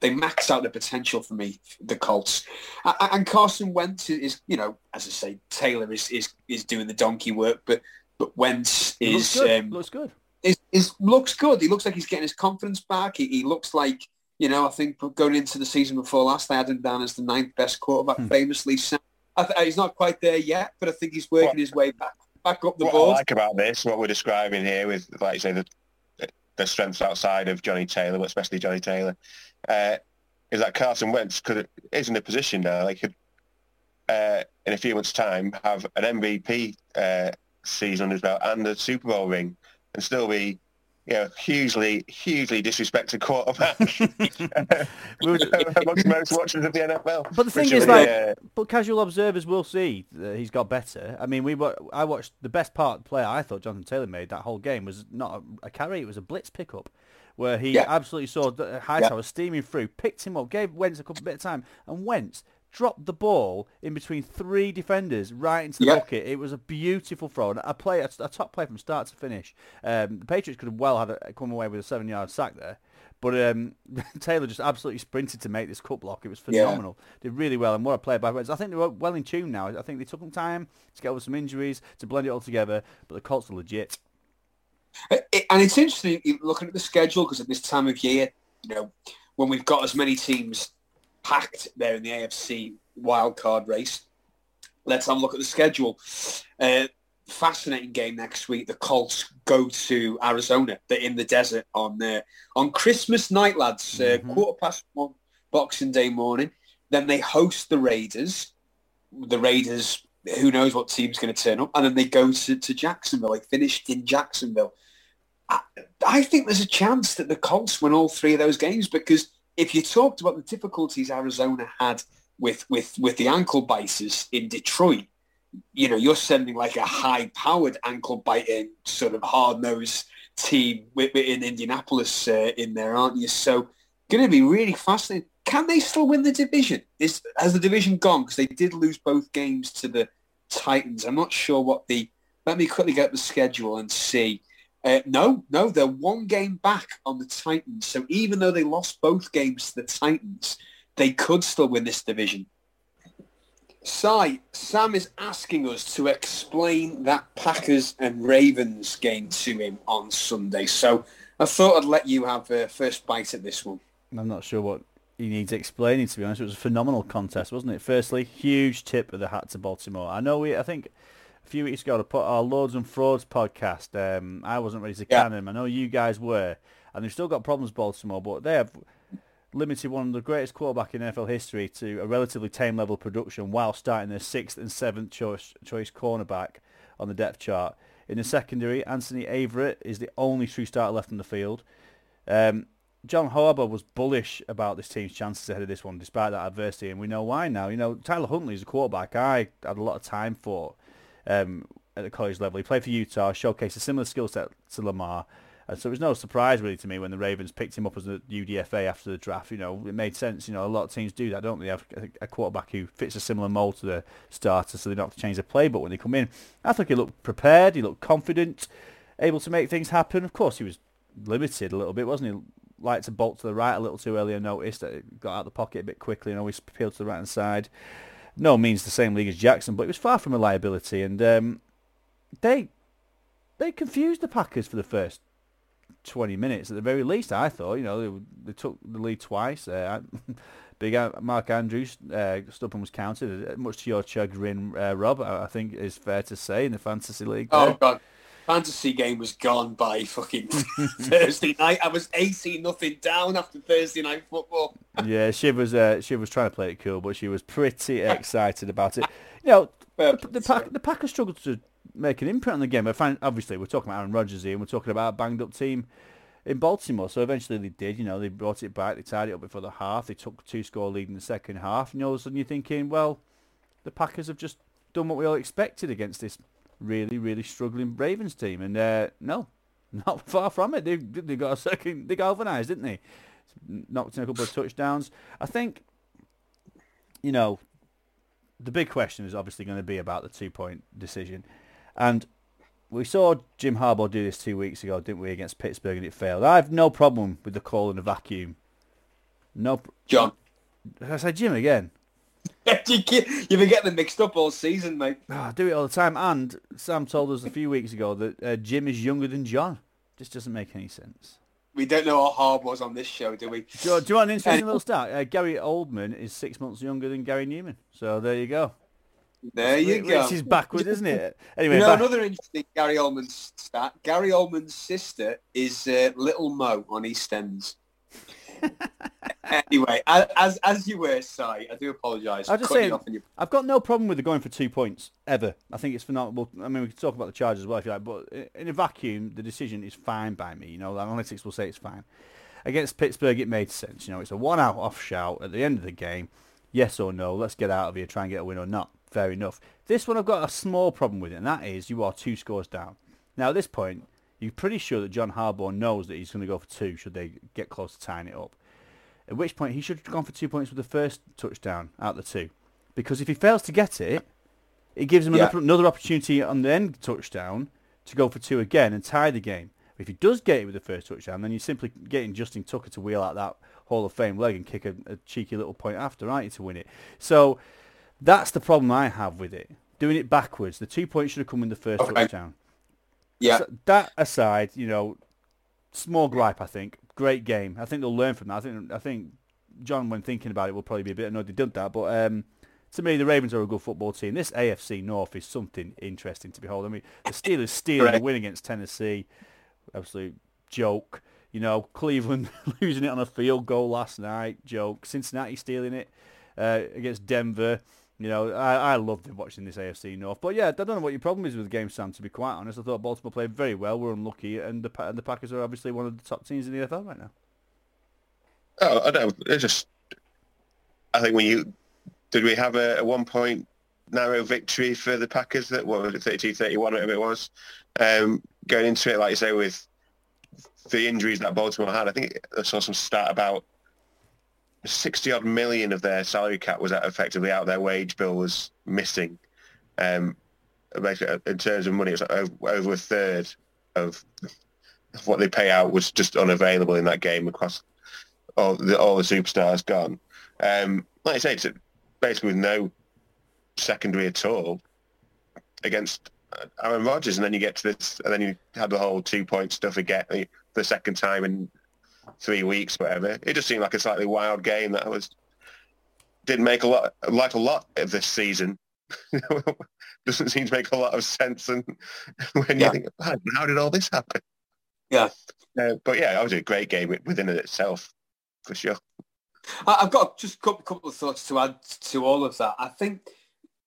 [SPEAKER 2] they max out the potential for me, the Colts. And Carson Wentz is, you know, as I say, Taylor is is, is doing the donkey work, but but Wentz is
[SPEAKER 3] looks good.
[SPEAKER 2] Um,
[SPEAKER 3] looks good.
[SPEAKER 2] Is, is looks good. He looks like he's getting his confidence back. He, he looks like you know. I think going into the season before last, I had him down as the ninth best quarterback,
[SPEAKER 3] Hmm.
[SPEAKER 2] famously. I th- he's not quite there yet, but I think he's working
[SPEAKER 4] What-
[SPEAKER 2] his way back back up the
[SPEAKER 4] what
[SPEAKER 2] board.
[SPEAKER 4] I like about this, what we're describing here with, like you say, the, the strengths outside of Johnny Taylor, but especially Johnny Taylor, uh, is that Carson Wentz could is in a position now. They could, uh, in a few months' time, have an MVP uh, season as well and a Super Bowl ring, and still be, you know, hugely, hugely disrespected quarterback
[SPEAKER 3] We were-
[SPEAKER 4] amongst most watchers of the NFL.
[SPEAKER 3] But the thing is, like,
[SPEAKER 4] be, uh,
[SPEAKER 3] but casual observers will see that he's got better. I mean, we wa- I watched the best part play I thought Jonathan Taylor made that whole game was not a, a carry; it was a blitz pickup, where he
[SPEAKER 2] Yeah.
[SPEAKER 3] absolutely saw D- Hightower steaming through, picked him up, gave Wentz a couple bit of time, and Wentz dropped the ball in between three defenders right into the
[SPEAKER 2] Yeah.
[SPEAKER 3] bucket. It was a beautiful throw, and a play, a, a top play from start to finish. Um, the Patriots could have well had a, come away with a seven-yard sack there. But um, Taylor just absolutely sprinted to make this cut block. It was
[SPEAKER 2] Yeah.
[SPEAKER 3] phenomenal. Did really well, and what a play by Wentz. I think they were well in tune now. I think they took some time to get over some injuries, to blend it all together. But the Colts are legit.
[SPEAKER 2] And it's interesting looking at the schedule because at this time of year, you know, when we've got as many teams packed there in the AFC wildcard race, let's have a look at the schedule. Uh, fascinating game next week. The Colts go to Arizona. They're in the desert on uh, on Christmas night, lads. Uh,
[SPEAKER 3] Mhm.
[SPEAKER 2] quarter past one, Boxing Day morning. Then they host the Raiders. The Raiders, who knows what team's going to turn up, and then they go to, to Jacksonville. They finished in Jacksonville. I, I think there's a chance that the Colts win all three of those games because if you talked about the difficulties Arizona had with with with the ankle biters in Detroit, you know, you're sending like a high-powered ankle biting sort of hard-nosed team in Indianapolis uh, in there, aren't you? So, going to be really fascinating. Can they still win the division? Is has the division gone? Because they did lose both games to the Titans. I'm not sure what the. Let me quickly get the schedule and see. Uh, no, no, they're one game back on the Titans. So even though they lost both games to the Titans, they could still win this division. Si, Sam is asking us to explain that Packers and Ravens game to him on Sunday. So I thought I'd let you have uh, first bite at this one.
[SPEAKER 3] I'm not sure what he needs explaining. To be honest, it was a phenomenal contest, wasn't it? Firstly, huge tip of the hat to Baltimore. I know we. I think a few weeks ago to put our Lords and Frauds podcast. Um, I wasn't ready to
[SPEAKER 2] Yeah.
[SPEAKER 3] can him. I know you guys were, and they've still got problems, Baltimore, but they have limited one of the greatest quarterback in NFL history to a relatively tame level of production while starting their sixth and seventh choice, choice cornerback on the depth chart. In the secondary, Anthony Averett is the only true starter left on the field. Um, John Harbaugh was bullish about this team's chances ahead of this one, despite that adversity, and we know why now. You know, Tyler Huntley is a quarterback I had a lot of time for um, at the college level. He played for Utah, showcased a similar skill set to Lamar, and so it was no surprise really to me when the Ravens picked him up as a UDFA after the draft. You know, it made sense. You know, a lot of teams do that, don't they? Have a- quarterback who fits a similar mold to the starter, so they don't have to change their playbook when they come in. I think he looked prepared. He looked confident, able to make things happen. Of course, he was limited a little bit, wasn't he? Liked to bolt to the right a little too early. I noticed that it got out of the pocket a bit quickly and always peeled to the right hand side. No means the same league as Jackson, but it was far from a liability, and um, they they confused the Packers for the first 20 minutes at the very least. I thought, you know, they, they took the lead twice. Uh, big Mark Andrews, uh, was counted, uh, much to your chagrin, uh, Rob. I, think is fair to say in the fantasy league.
[SPEAKER 2] Oh god, fantasy game was gone by fucking Thursday night. I was eighteen nothing down after Thursday night football.
[SPEAKER 3] yeah, she was uh, she was trying to play it cool, but she was pretty excited about it. You know, the, the, Pack, the Packers struggled to make an imprint on the game. I find obviously we're talking about Aaron Rodgers here, and we're talking about a banged up team in Baltimore. So eventually they did. You know, they brought it back. They tied it up before the half. They took two score lead in the second half, and all of a sudden you're thinking, well, the Packers have just done what we all expected against this really, really struggling Ravens team, and uh, no, not far from it. They they got a second. They galvanised, didn't they? Knocked in a couple of touchdowns. I think, you know, the big question is obviously going to be about the two point decision, and we saw Jim Harbaugh do this two weeks ago, didn't we, against Pittsburgh, and it failed. I have no problem with the call in a vacuum. No,
[SPEAKER 2] John,
[SPEAKER 3] I said Jim again.
[SPEAKER 2] you you've been getting them mixed up all season, mate.
[SPEAKER 3] Ah, I do it all the time. And Sam told us a few weeks ago that uh, Jim is younger than John. This doesn't make any sense.
[SPEAKER 2] We don't know what hard was on this show, do we?
[SPEAKER 3] Do you, do you want an interesting little stat? Uh, Gary Oldman is six months younger than Gary Numan. So there you go.
[SPEAKER 2] There you
[SPEAKER 3] Which
[SPEAKER 2] go.
[SPEAKER 3] is backwards, isn't it? Anyway,
[SPEAKER 2] You know,
[SPEAKER 3] back-
[SPEAKER 2] another interesting Gary Oldman stat. Gary Oldman's sister is uh, Little Mo on EastEnders. anyway, as as you were, Si, I do apologise.
[SPEAKER 3] I just
[SPEAKER 2] cutting
[SPEAKER 3] saying,
[SPEAKER 2] you off on your-
[SPEAKER 3] I've got no problem with the going for two points ever. I think it's phenomenal. I mean, we can talk about the charge as well if you like, but in a vacuum, the decision is fine by me. You know, the analytics will say it's fine. Against Pittsburgh, it made sense. You know, it's a one-out off shout at the end of the game. Yes or no? Let's get out of here, try and get a win or not. Fair enough. This one, I've got a small problem with it, and that is you are two scores down. Now, at this point, you're pretty sure that John Harbaugh knows that he's going to go for two should they get close to tying it up. At which point he should have gone for two points with the first touchdown out of the two. Because if he fails to get it, it gives him
[SPEAKER 2] Yeah.
[SPEAKER 3] another, another opportunity on the end touchdown to go for two again and tie the game. If he does get it with the first touchdown, then you're simply getting Justin Tucker to wheel out that Hall of Fame leg and kick a, a cheeky little point after, aren't you, to win it? So that's the problem I have with it. Doing it backwards. The two points should have come in the first
[SPEAKER 2] Okay.
[SPEAKER 3] touchdown.
[SPEAKER 2] Yeah,
[SPEAKER 3] So that aside, you know, small gripe. I think great game. I think they'll learn from that. I think I think John, when thinking about it, will probably be a bit annoyed they did that. But um, to me, the Ravens are a good football team. This AFC North is something interesting to behold. I mean, the Steelers stealing a
[SPEAKER 2] Correct.
[SPEAKER 3] win against Tennessee, absolute joke. You know, Cleveland losing it on a field goal last night, joke. Cincinnati stealing it uh, against Denver. You know, I, I loved watching this AFC North. But yeah, I don't know what your problem is with the game, Sam, to be quite honest. I thought Baltimore played very well. We're unlucky. And the, and the Packers are obviously one of the top teams in the NFL right now.
[SPEAKER 4] Oh, I don't. It's just. I think when you did we have a, a one point narrow victory for the Packers that what was it 32 31 whatever it was um, going into it like you say with the injuries that Baltimore had I think I saw some stat about 60 odd million of their salary cap was effectively out their wage bill was missing um, basically in terms of money it was over, over a third of what they pay out was just unavailable in that game across all the, all the superstars gone. Um, like I say, it's basically with no secondary at all against uh, Aaron Rodgers, and then you get to this, and then you had the whole two-point stuff again uh, the second time in three weeks, whatever. It just seemed like a slightly wild game that I was didn't make a lot like a lot of this season. Doesn't seem to make a lot of sense, and when
[SPEAKER 2] Yeah.
[SPEAKER 4] you think, "Wow, how did all this happen?
[SPEAKER 2] Yeah.
[SPEAKER 4] Uh, but yeah, was a great game within it itself, for sure.
[SPEAKER 2] I've got just a couple, couple of thoughts to add to all of that. I think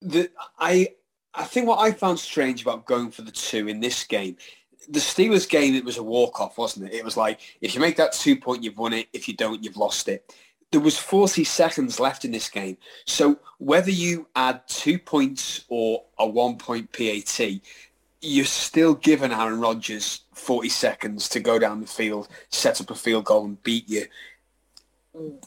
[SPEAKER 2] that I I think what I found strange about going for the two in this game, the Steelers game, it was a walk off, wasn't it? It was like if you make that two point, you've won it. If you don't, you've lost it. There was 40 seconds left in this game. So whether you add two points or a one point PAT, you're still giving Aaron Rodgers 40 seconds to go down the field, set up a field goal and beat you. Do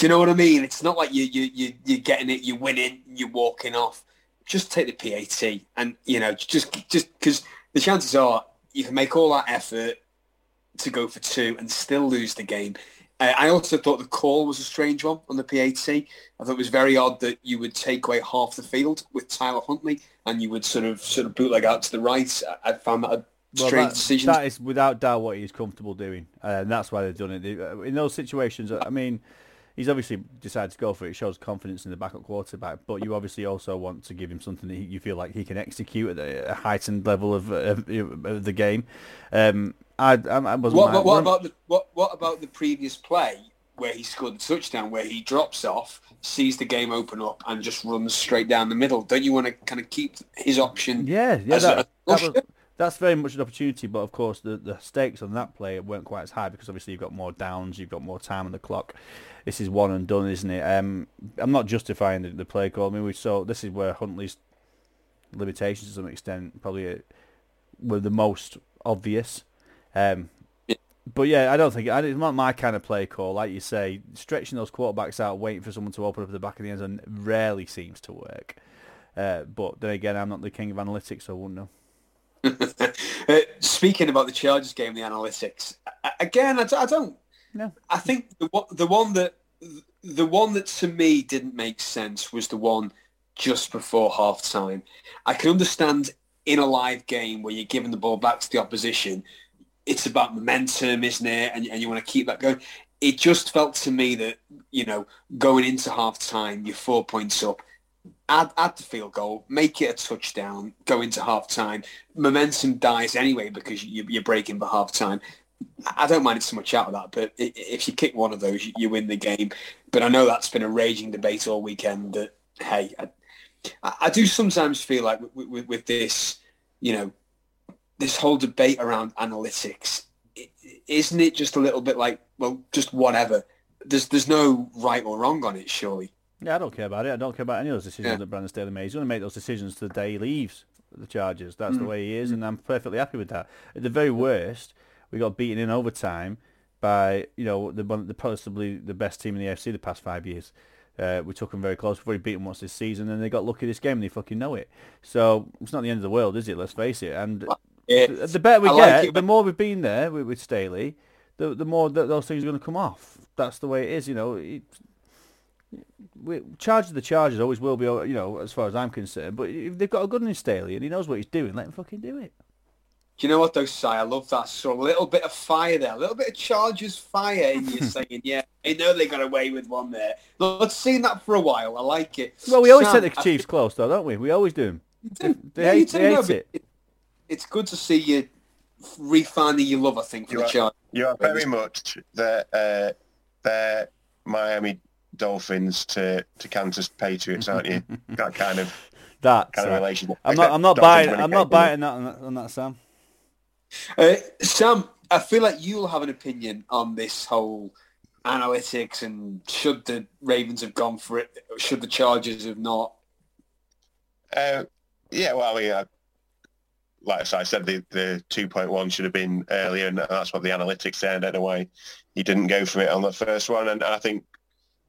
[SPEAKER 2] you know what I mean? It's not like you you you you're getting it, you're winning, you're walking off. Just take the PAT, and you know, just just because the chances are you can make all that effort to go for two and still lose the game. Uh, I also thought the call was a strange one on the PAT. I thought it was very odd that you would take away half the field with Tyler Huntley and you would sort of sort of bootleg out to the right. I, I found that a
[SPEAKER 3] Well,
[SPEAKER 2] strange
[SPEAKER 3] that,
[SPEAKER 2] decision.
[SPEAKER 3] that is without doubt what he's comfortable doing, uh, and that's why they've done it. They- uh, In those situations, I mean, he's obviously decided to go for it. It shows confidence in the backup quarterback, but you obviously also want to give him something that he, you feel like he can execute at a, heightened level of, of, of the game. Um, I, I, I wasn't.
[SPEAKER 2] What, what, about the what, what about the previous play where he scored the touchdown, where he drops off, sees the game open up, and just runs straight down the middle? Don't you want to kind of keep his option?
[SPEAKER 3] Yeah, yeah, that,
[SPEAKER 2] a
[SPEAKER 3] that was, that's very much an opportunity. But of course, the the stakes on that play weren't quite as high because obviously you've got more downs, you've got more time on the clock. This is one and done, isn't it? Um, I'm not justifying the, the play call. I mean, we saw this is where Huntley's limitations to some extent probably uh, were the most obvious. Um, but yeah, I don't think it's not my kind of play call. Like you say, stretching those quarterbacks out, waiting for someone to open up the back of the end zone rarely seems to work. Uh, but then again, I'm not the king of analytics, so I wouldn't know.
[SPEAKER 2] Uh, speaking about the Chargers game, the analytics again, I don't.
[SPEAKER 3] No.
[SPEAKER 2] I think the the one that the one that to me didn't make sense was the one just before half time. I can understand in a live game where you're giving the ball back to the opposition, it's about momentum, isn't it? And, and you want to keep that going. It just felt to me that you know going into half time, you're four points up. Add, add the field goal, make it a touchdown, go into half time. Momentum dies anyway because you, you're breaking by half time. I don't mind it so much out of that, but if you kick one of those, you, win the game. But I know that's been a raging debate all weekend. That hey, I, I do sometimes feel like with, with, with this, you know, this whole debate around analytics, isn't it just a little bit like, well, just whatever? There's there's no right or wrong on it, surely.
[SPEAKER 3] Yeah, I don't care about it. I don't care about any of those decisions
[SPEAKER 2] Yeah.
[SPEAKER 3] that Brandon Staley made. He's going to make those decisions the day he leaves the Chargers. That's the mm. way he is, mm. and I'm perfectly happy with that. At the very worst, we got beaten in overtime by you know the the possibly the best team in the AFC the past five years. Uh, we took them very close. We've already beaten once this season, and they got lucky this game, and they fucking know it. So it's not the end of the world, is it? Let's face it. And
[SPEAKER 2] Yeah.
[SPEAKER 3] the, better we
[SPEAKER 2] I like
[SPEAKER 3] get,
[SPEAKER 2] it
[SPEAKER 3] the more we've been there with, with Staley, the the more that those things are going to come off. That's the way it is, you know. It, we, Chargers the charges always will be, you know, as far as I'm concerned. But if they've got a good in Staley and he knows what he's doing, let him fucking do it.
[SPEAKER 2] Do you know what though, Si? I love that. So a little bit of fire there, a little bit of Chargers fire in you saying, yeah, I know they got away with one there. Look, Let's see that for a while. I like it.
[SPEAKER 3] Well, we always
[SPEAKER 2] Sam,
[SPEAKER 3] take the
[SPEAKER 2] I
[SPEAKER 3] Chiefs close, though, don't we? We always do them. They, they
[SPEAKER 2] Yeah, you
[SPEAKER 3] hate,
[SPEAKER 2] do
[SPEAKER 3] they hate
[SPEAKER 2] but
[SPEAKER 3] it.
[SPEAKER 2] It's good to see you refinding your love, I think, for
[SPEAKER 4] You
[SPEAKER 2] the
[SPEAKER 4] are-
[SPEAKER 2] Chargers.
[SPEAKER 4] You are very much the uh, the Miami Dolphins to, to Kansas Patriots, aren't you? that kind of
[SPEAKER 3] That.
[SPEAKER 4] kind of relationship.
[SPEAKER 3] I'm not. I'm not
[SPEAKER 4] Dolphins
[SPEAKER 3] buying.
[SPEAKER 4] when
[SPEAKER 3] I'm not
[SPEAKER 4] to
[SPEAKER 3] biting that on, that on that, Sam.
[SPEAKER 2] Uh, Sam, I feel like you'll have an opinion on this whole analytics and should the Ravens have gone for it, should the Chargers have not.
[SPEAKER 4] Uh, yeah, well, I mean, uh, like I said, the, the 2.1 should have been earlier, and that's what the analytics said. Why he didn't go for it on the first one, and I think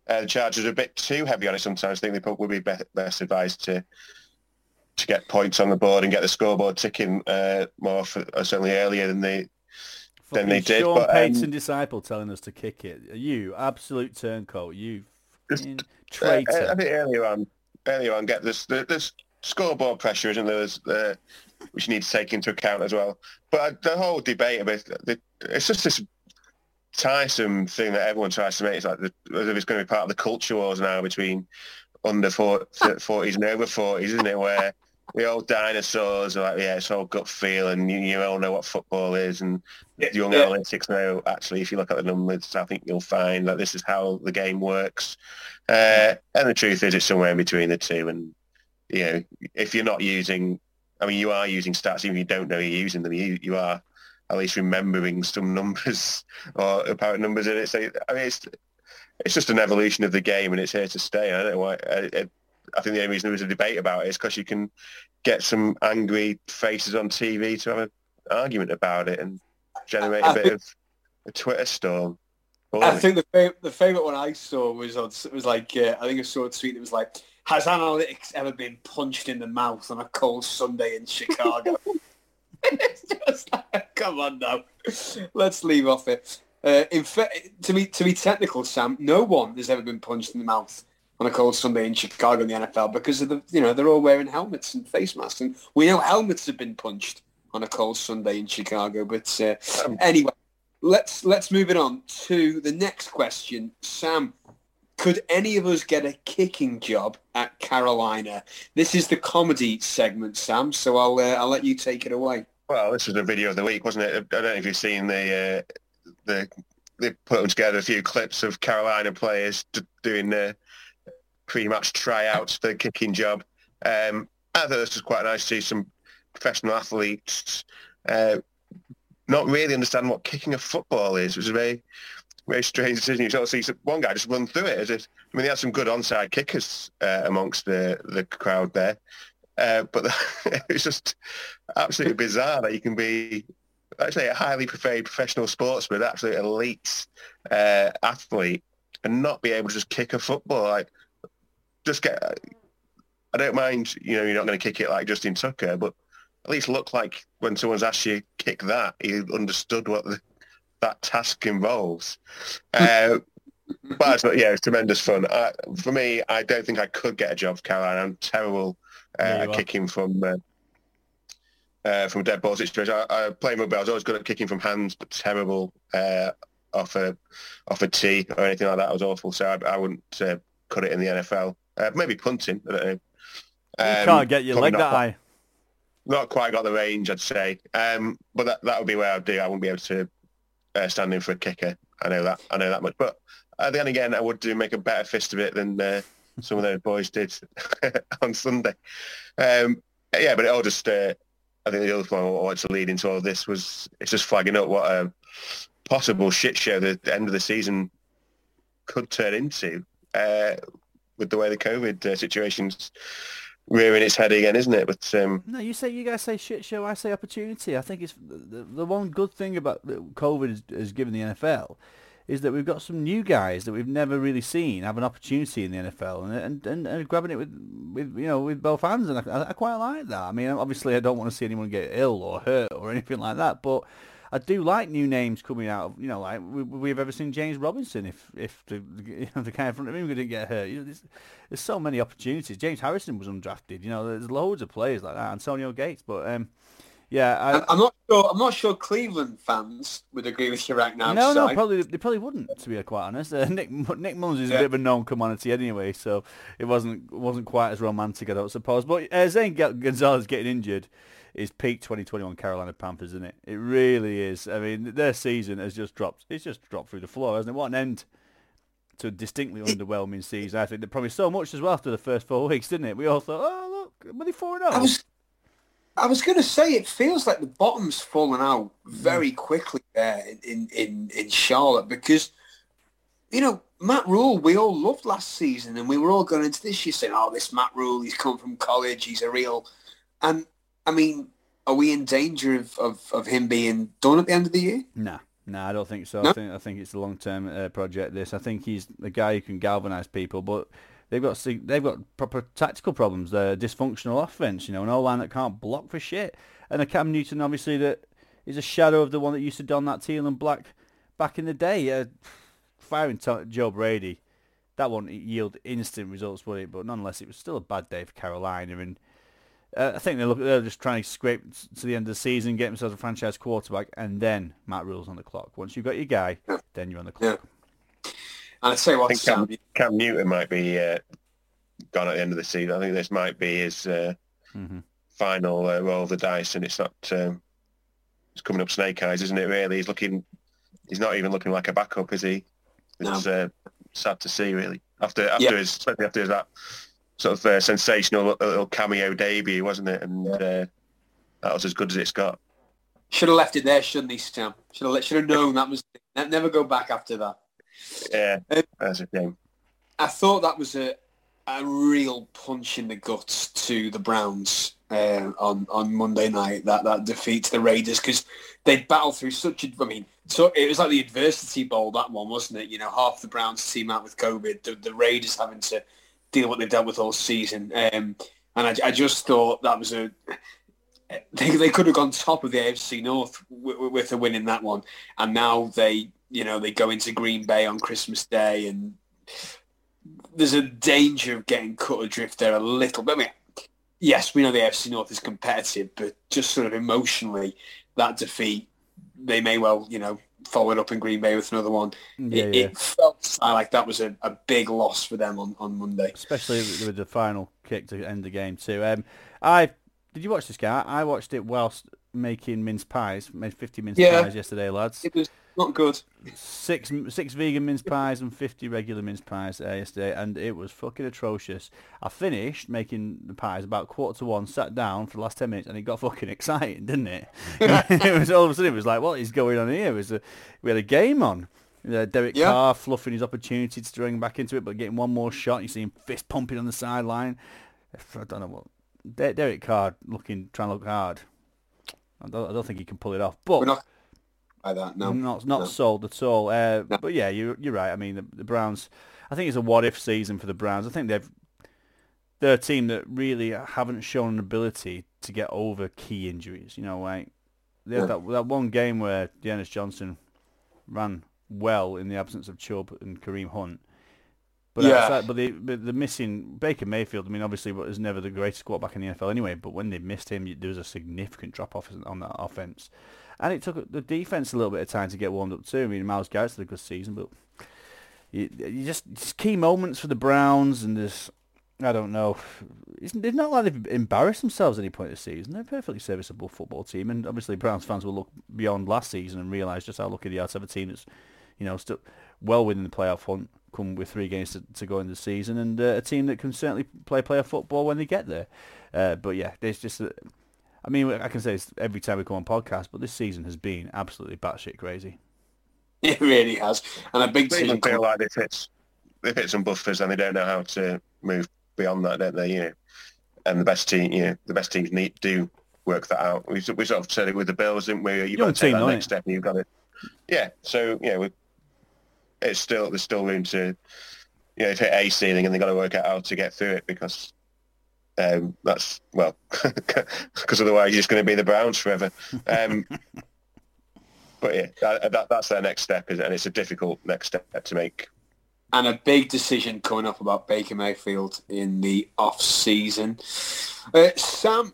[SPEAKER 4] uh, the Chargers are a bit too heavy on it sometimes. I think they probably would be best advised to to get points on the board and get the scoreboard ticking uh, more, for, uh, certainly earlier than they Then they did,
[SPEAKER 3] Sean
[SPEAKER 4] but, um,
[SPEAKER 3] Payton disciple telling us to kick it. You absolute turncoat. You
[SPEAKER 4] Just,
[SPEAKER 3] fucking
[SPEAKER 4] Uh,
[SPEAKER 3] traitor.
[SPEAKER 4] I think earlier on, earlier on, get this the, this scoreboard pressure, isn't there? Uh, which you need to take into account as well. But uh, the whole debate about the, it's just this tiresome thing that everyone tries to make. It's like the, as if it's going to be part of the culture wars now between under 40s and over 40s, isn't it? Where the old dinosaurs are like, yeah, it's all gut feeling. you, you all know what football is, and
[SPEAKER 2] Yeah,
[SPEAKER 4] young
[SPEAKER 2] yeah.
[SPEAKER 4] analytics know actually if you look at the numbers I think you'll find that this is how the game works uh, and the truth is it's somewhere in between the two and you know if you're not using I mean you are using stats even if you don't know you're using them you, you are at least remembering some numbers or apparent numbers in it so I mean it's it's just an evolution of the game and it's here to stay I don't know why I, I, I think the only reason there was a debate about it is because you can get some angry faces on TV to have an argument about it and generate
[SPEAKER 2] I
[SPEAKER 4] a bit
[SPEAKER 2] think-
[SPEAKER 4] of a Twitter storm.
[SPEAKER 2] I think the fa- the favorite one I saw was on, was like uh, I think I saw a tweet that was like, "Has analytics ever been punched in the mouth on a cold Sunday in Chicago?" it's just like, come on now, let's leave off it. Uh, in fa- to be to be technical, Sam, no one has ever been punched in the mouth on a cold Sunday in Chicago in the NFL because of the you know they're all wearing helmets and face masks, and we know helmets have been punched on a cold Sunday in Chicago. But uh, anyway, let's let's move it on to the next question, Sam. Could any of us get a kicking job at Carolina? This is the comedy segment, Sam. So I'll uh, I'll let you take it away.
[SPEAKER 4] Well, this was the video of the week, wasn't it? I don't know if you've seen the uh, the they put together a few clips of Carolina players doing uh, pre-match tryouts for the kicking job. Um, I thought this was quite nice to see some professional athletes uh, not really understand what kicking a football is, which is a very very strange decision. You sort of see one guy just run through it as if I mean they had some good onside kickers uh, amongst the the crowd there. Uh, but it's just absolutely bizarre that you can be actually a highly paid professional sportsman, absolute elite uh, athlete, and not be able to just kick a football. Like, just get. I don't mind, you know, you're not going to kick it like Justin Tucker, but at least look like when someone's asked you to kick that, you understood what the, that task involves. Uh, but yeah, it's tremendous fun. I, for me, I don't think I could get a job for Carolina. I'm terrible uh, at kicking from uh, uh, from dead ball situation. I, I play rugby. I was always good at kicking from hands, but terrible uh, off a off a tee or anything like that. I was awful. So I, I wouldn't uh, cut it in the NFL. Uh, maybe punting. I don't know.
[SPEAKER 3] Um, you can't get your leg that high.
[SPEAKER 4] Not quite got the range, I'd say. Um, but that that would be where I'd do. I wouldn't be able to uh, stand in for a kicker. I know that. I know that much. But uh, then again, I would do make a better fist of it than uh, some of those boys did on Sunday. Um, yeah, but it all just. Uh, I think the other point I wanted to lead into all of this was it's just flagging up what a possible shit show the, the end of the season could turn into uh, with the way the COVID uh, situation's rearing its head again, isn't it? But um,
[SPEAKER 3] no, you say you guys say shit show. I say opportunity. I think it's the, the one good thing about COVID has, has given the NFL is that we've got some new guys that we've never really seen have an opportunity in the NFL and and, and, and grabbing it with, with you know with both hands and I, I quite like that. I mean, obviously I don't want to see anyone get ill or hurt or anything like that, but I do like new names coming out. Of, you know, like we, we've ever seen James Robinson. If if the you know, the guy in front of him didn't get hurt, you know, there's, there's so many opportunities. James Harrison was undrafted. You know, there's loads of players like that. Antonio Gates, but um, yeah,
[SPEAKER 2] I, am not sure. I'm not sure Cleveland fans would agree with you right now.
[SPEAKER 3] No, no, probably they probably wouldn't. To be quite honest, uh, Nick Nick Mullens is yeah. a bit of a known commodity anyway, so it wasn't wasn't quite as romantic, I don't suppose. But uh, Zane Gonzalez getting injured is peak 2021 Carolina Panthers, isn't it? It really is. I mean, their season has just dropped. It's just dropped through the floor, hasn't it? What an end to a distinctly underwhelming season. I think they promised so much as well after the first four weeks, didn't it? We all thought, oh look, they four oh.
[SPEAKER 2] I was, I was going to say it feels like the bottom's fallen out very mm. quickly there in in in Charlotte because you know Matt Rhule we all loved last season and we were all going into this year saying, oh, this Matt Rhule, he's come from college, he's a real, and I mean, are we in danger of, of, of him being done at the end of the year?
[SPEAKER 3] No, no, I don't think so. No? I think I think it's a long term uh, project. This, I think he's the guy who can galvanise people, but they've got they've got proper tactical problems. They're dysfunctional offense, you know, an O-line that can't block for shit, and a Cam Newton obviously that is a shadow of the one that used to don that teal and black back in the day. Uh, firing Joe Brady, that won't yield instant results, would it? But nonetheless, it was still a bad day for Carolina, and uh, I think they're, look, they're just trying to scrape to the end of the season, get themselves a franchise quarterback, and then Matt Rhule's on the clock. Once you've got your guy, then you're on the clock.
[SPEAKER 2] Yeah. And I'd say what
[SPEAKER 4] I think Cam, Cam, Newton might be uh, gone at the end of the season. I think this might be his uh, mm-hmm. final uh, roll of the dice, and it's not. Um, it's coming up snake eyes, isn't it? Really, he's looking. He's not even looking like a backup, is he? It's no. Uh, sad to see, really. After after his, especially after his, that sort of uh, sensational little cameo debut, wasn't it? And uh, that was as good as it's got.
[SPEAKER 2] Should have left it there, shouldn't he, Sam? Should have should have known that was never go back after that.
[SPEAKER 4] Yeah, um, that's a shame.
[SPEAKER 2] I thought that was a a real punch in the guts to the Browns uh, on on Monday night. That that defeat to the Raiders because they battled through such a. I mean, so it was like the adversity bowl that one, wasn't it? You know, half the Browns team out with COVID, the, the Raiders having to deal what they've dealt with all season. Um, and I, I, just thought that was a they, they could have gone top of the AFC North with, with a win in that one, and now they you know, they go into Green Bay on Christmas Day and there's a danger of getting cut adrift there a little bit. I mean, yes, we know the AFC North is competitive, but just sort of emotionally, that defeat, they may well, you know, follow it up in Green Bay with another one.
[SPEAKER 3] Yeah,
[SPEAKER 2] it,
[SPEAKER 3] yeah.
[SPEAKER 2] it felt like that was a, a big loss for them on, on Monday.
[SPEAKER 3] especially with with the final kick to end the game too. Um, I did you watch this guy? I watched it whilst making mince pies. Made fifty mince
[SPEAKER 2] Yeah.
[SPEAKER 3] pies yesterday, lads.
[SPEAKER 2] It was not good.
[SPEAKER 3] Six six vegan mince pies and fifty regular mince pies yesterday, and it was fucking atrocious. I finished making the pies about quarter to one, sat down for the last ten minutes, and it got fucking exciting, didn't it? it was all of a sudden it was like, what is going on here? It was a, we had a game on. Uh, Derek
[SPEAKER 2] Yeah.
[SPEAKER 3] Carr fluffing his opportunity to string back into it, but getting one more shot. You see him fist pumping on the sideline. I don't know what De- Derek Carr looking trying to look hard. I don't, I don't think he can pull it off. But
[SPEAKER 2] by that, no.
[SPEAKER 3] not not
[SPEAKER 2] no.
[SPEAKER 3] sold at all. Uh,
[SPEAKER 2] No.
[SPEAKER 3] But yeah, you're you're right. I mean, the, the Browns. I think it's a what if season for the Browns. I think they've they're a team that really haven't shown an ability to get over key injuries. You know, like they had
[SPEAKER 2] Yeah.
[SPEAKER 3] that that one game where D'Ernest Johnson ran well in the absence of Chubb and Kareem Hunt. But
[SPEAKER 2] Yeah.
[SPEAKER 3] outside, but they but the missing Baker Mayfield. I mean, obviously, was never the greatest quarterback in the NFL anyway. But when they missed him, there was a significant drop off on that offense, and it took the defense a little bit of time to get warmed up too. I mean, Myles Garrett's had a good season, but you, you just, just key moments for the Browns, and this. I don't know. It's, it's not like they've embarrassed themselves at any point this season. They're a perfectly serviceable football team, and obviously Browns fans will look beyond last season and realise just how lucky they are to have a team that's, you know, still well within the playoff hunt, come with three games to, to go in the season, and uh, a team that can certainly play playoff football when they get there. Uh, but yeah, there's just, a, I mean, I can say this every time we come on podcast, but this season has been absolutely batshit crazy.
[SPEAKER 2] It really has. And a big
[SPEAKER 4] They
[SPEAKER 2] decision.
[SPEAKER 4] even feel like they've hit, they've hit some buffers and they don't know how to move beyond that, don't they? You know, and the best team, you know, the best teams need do work that out. We, we sort of said it with the Bills, didn't we? You've
[SPEAKER 3] Young
[SPEAKER 4] got to take
[SPEAKER 3] team,
[SPEAKER 4] that next
[SPEAKER 3] it?
[SPEAKER 4] step, and you've got to. Yeah, so yeah, we, it's still there's still room to, you know, hit a ceiling, and they've got to work out how to get through it because. Um, that's well, because otherwise you're just going to be the Browns forever. Um, but yeah, that, that, that's their next step, is- and it's a difficult next step to make.
[SPEAKER 2] and a big decision coming up about Baker Mayfield in the off season. Uh, Sam,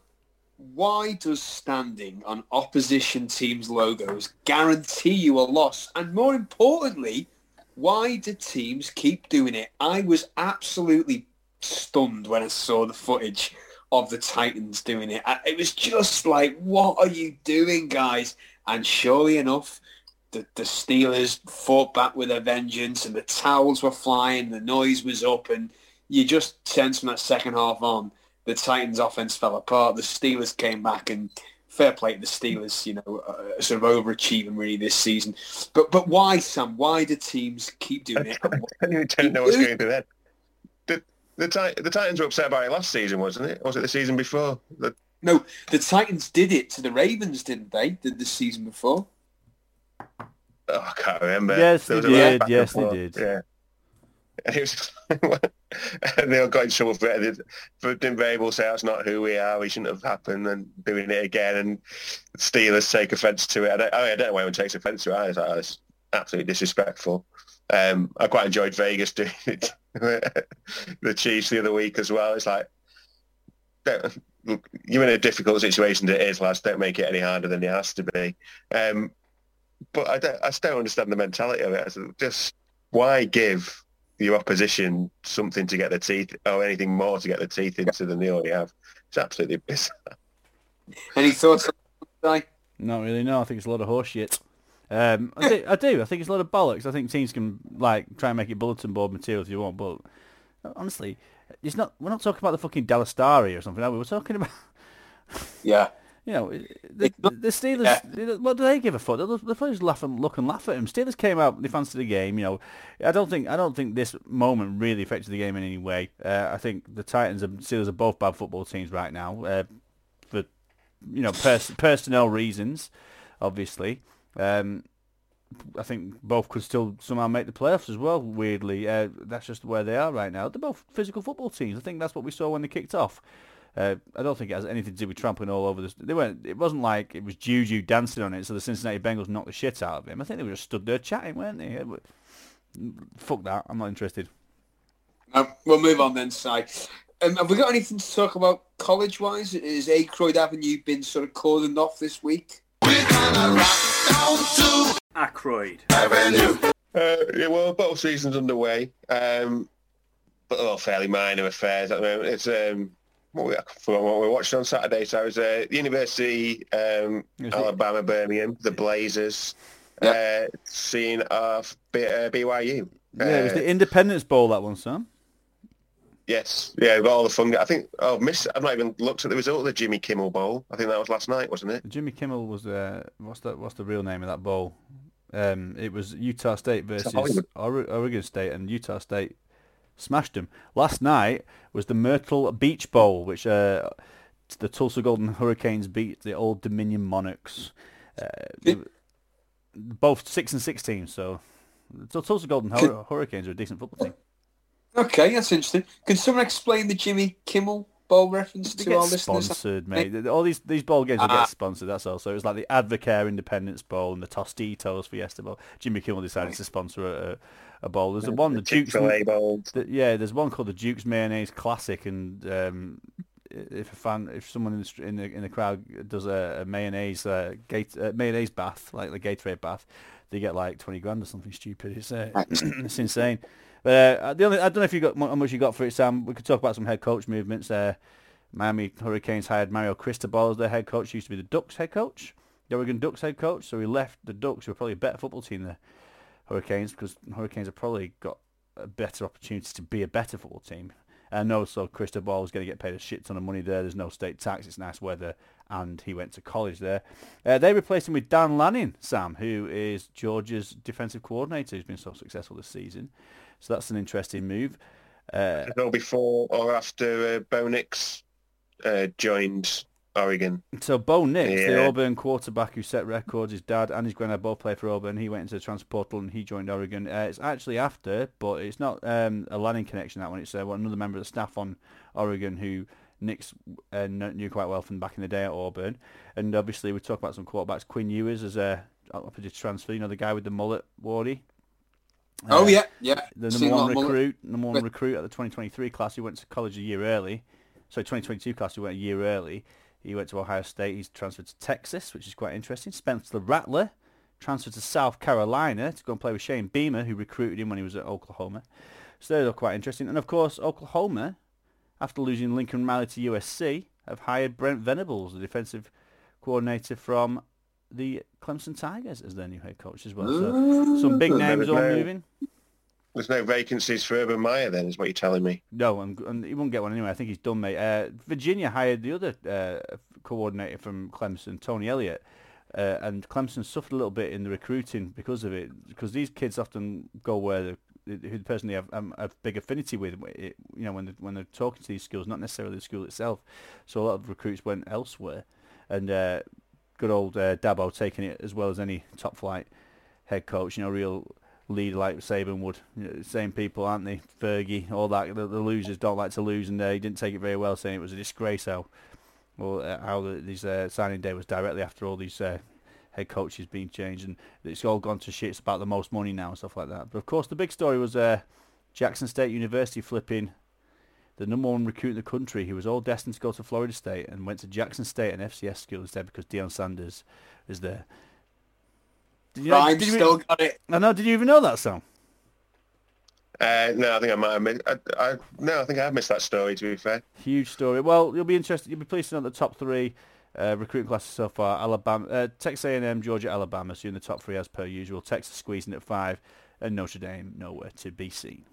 [SPEAKER 2] why does standing on opposition teams' logos guarantee you a loss? And more importantly, why do teams keep doing it? I was absolutely stunned when I saw the footage of the Titans doing it. It was just like, what are you doing, guys? And surely enough, the, the Steelers fought back with a vengeance and the towels were flying, the noise was up, and you just sense from that second half on, the Titans offense fell apart. The Steelers came back and fair play to the Steelers, you know, uh, sort of overachieving really this season. But but why, Sam? Why do teams keep doing it?
[SPEAKER 4] I don't don't know what's going through then. The, the, Ti- the Titans were upset about it last season, wasn't it? Was it the season before? The,
[SPEAKER 2] No, the Titans did it to the Ravens, didn't they? Did the season before?
[SPEAKER 4] oh, I can't remember.
[SPEAKER 3] Yes, they
[SPEAKER 4] was a lot of
[SPEAKER 3] did. Yes, they did.
[SPEAKER 4] Yeah. And, was, and they all got in trouble for it. For didn't say that's not who we are, we shouldn't have happened, and doing it again. And Steelers take offence to it. I don't, I don't know why anyone takes offence to it. I was like, that's absolutely disrespectful. Um, I quite enjoyed Vegas doing it. the Chiefs the other week as well. It's like, you're in a difficult situation it is, lads. Don't make it any harder than it has to be. Um, but I, don't, I still don't understand the mentality of it. Just why give your opposition something to get their teeth, or anything more to get their teeth into than they already have? It's absolutely bizarre.
[SPEAKER 2] Any thoughts on that?
[SPEAKER 3] Not really. No, I think it's a lot of horse shit. Um, I, do, I do. I think it's a lot of bollocks. I think teams can like try and make it bulletin board material if you want, but honestly, it's not. We're not talking about the fucking Dallas Star or something. Are we? We're talking about
[SPEAKER 2] Yeah.
[SPEAKER 3] You know the, the Steelers. What do they give a fuck? The, the players laugh and look and laugh at him. Steelers came out. They fancied the game. You know, I don't think I don't think this moment really affected the game in any way. Uh, I think the Titans and Steelers are both bad football teams right now. Uh, for you know pers- personnel reasons, obviously. Um, I think both could still somehow make the playoffs as well. Weirdly, uh, that's just where they are right now. They're both physical football teams. I think that's what we saw when they kicked off. Uh, I don't think it has anything to do with trampling all over this. They weren't. It wasn't like it was Juju dancing on it, so the Cincinnati Bengals knocked the shit out of him. I think they were just stood there chatting, weren't they? Fuck that. I'm not interested.
[SPEAKER 2] Um, we'll move on then, Si. Um, have we got anything to talk about college-wise? Is Acroyd Avenue been sort of cordoned off this week?
[SPEAKER 3] Ackroyd.
[SPEAKER 4] Uh, yeah, well, both seasons underway, um, but all fairly minor affairs at the moment. It's um, what we, from what we watched on Saturday. So I was uh, University, um,
[SPEAKER 3] Is it-
[SPEAKER 4] Alabama, Birmingham, the Blazers,
[SPEAKER 2] Yeah.
[SPEAKER 4] uh, seeing off B- uh, BYU.
[SPEAKER 3] Yeah, it was
[SPEAKER 4] Uh,
[SPEAKER 3] the Independence Bowl that one, Sam.
[SPEAKER 4] Yes, yeah, we've got all the fun. I think. Oh, miss. I've not even looked at the result of the Jimmy Kimmel Bowl. I think that was last night, wasn't it?
[SPEAKER 3] Jimmy Kimmel was uh, what's the what's the real name of that bowl? Um, it was Utah State versus Oregon State, and Utah State smashed them. Last night was the Myrtle Beach Bowl, which uh, the Tulsa Golden Hurricanes beat the Old Dominion Monarchs. Uh, they- both six and six teams, so the Tulsa Golden Hur- Hurricanes are a decent football team.
[SPEAKER 2] Okay, that's interesting. Can someone explain the Jimmy Kimmel Bowl reference to our listeners?
[SPEAKER 3] sponsored, mate. All these these bowl games will
[SPEAKER 2] Ah.
[SPEAKER 3] get sponsored. That's all. So it was like the Advocare Independence Bowl and the Tostitos Fiesta Bowl. Jimmy Kimmel decided to sponsor a, a, bowl. There's the one the Dukes.
[SPEAKER 4] Chick-fil-A Bowl.
[SPEAKER 3] the- yeah, there's one called the Dukes Mayonnaise Classic, and um, if a fan, if someone in the in the, in the crowd does a, a mayonnaise uh, gate, uh, mayonnaise bath, like the Gatorade bath, they get like twenty grand or something stupid. It's uh, it's insane. But uh, the only I don't know if you got how much you got for it, Sam. We could talk about some head coach movements. Uh, Miami Hurricanes hired Mario Cristobal as their head coach. He used to be the Ducks head coach, the Oregon Ducks head coach. So he left the Ducks, who are probably a better football team than the Hurricanes, because Hurricanes have probably got a better opportunity to be a better football team. And also Cristobal is going to get paid a shit ton of money there. There's no state tax. It's nice weather, and he went to college there. Uh, they replaced him with Dan Lanning, Sam, who is Georgia's defensive coordinator, who's been so successful this season. So that's an interesting move. Uh,
[SPEAKER 4] before or after uh, Bo Nix uh, joined Oregon.
[SPEAKER 3] So Bo Nix, the Auburn quarterback who set records, his dad and his granddad both played for Auburn. He went into the transfer portal and he joined Oregon. Uh, it's actually after, but it's not um, a Lanning connection. That one. It's uh, another member of the staff on Oregon who Nix uh, knew quite well from back in the day at Auburn. And obviously we talk about some quarterbacks. Quinn Ewers as a opposite transfer. You know the guy with the mullet, Wardy.
[SPEAKER 2] Oh
[SPEAKER 3] Uh,
[SPEAKER 2] yeah, yeah.
[SPEAKER 3] the
[SPEAKER 2] Seen
[SPEAKER 3] number
[SPEAKER 2] a lot
[SPEAKER 3] one
[SPEAKER 2] of mullet.
[SPEAKER 3] recruit, number one recruit at the 2023 class. He went to college a year early. So 2022 class, he went a year early. He went to Ohio State. He's transferred to Texas, which is quite interesting. Spencer Rattler transferred to South Carolina to go and play with Shane Beamer, who recruited him when he was at Oklahoma. So they're all quite interesting. And of course, Oklahoma, after losing Lincoln Riley to USC, have hired Brent Venables, the defensive coordinator from the Clemson Tigers, as their new head coach as well. So some big names all moving.
[SPEAKER 4] There's no vacancies for Urban Meyer then, is what you're telling me.
[SPEAKER 3] No, and, he won't get one anyway. I think he's done, mate. Uh, Virginia hired the other uh, coordinator from Clemson, Tony Elliott, uh, and Clemson suffered a little bit in the recruiting because of it. Because these kids often go where the who the person they have um, a big affinity with, it, you know, when they, when they're talking to these schools, not necessarily the school itself. So a lot of recruits went elsewhere, and uh, good old uh, Dabo taking it as well as any top flight head coach. You know, real leader like Saban would. You know, same people, aren't they? Fergie, all that. The, the losers don't like to lose, and he didn't take it very well, saying it was a disgrace how well uh, how the, uh, signing day was directly after all these uh, head coaches being changed, and it's all gone to shit. It's about the most money now and stuff like that. But of course, the big story was uh, Jackson State University flipping the number one recruit in the country, who was all destined to go to Florida State, and went to Jackson State, and FCS school instead, because Deion Sanders is there. Did you know-
[SPEAKER 2] Rhyme
[SPEAKER 3] did you-
[SPEAKER 2] still got it.
[SPEAKER 3] I know. Did you even know that song?
[SPEAKER 4] Uh, no, I think I might have missed. I, I, no, I think I've missed that story. To be fair,
[SPEAKER 3] Huge story. Well, you'll be interested. You'll be pleased to know the top three uh, recruiting classes so far: Alabama, uh, Texas A&M, Georgia, Alabama. So you're in the top three as per usual. Texas squeezing at five, and Notre Dame nowhere to be seen.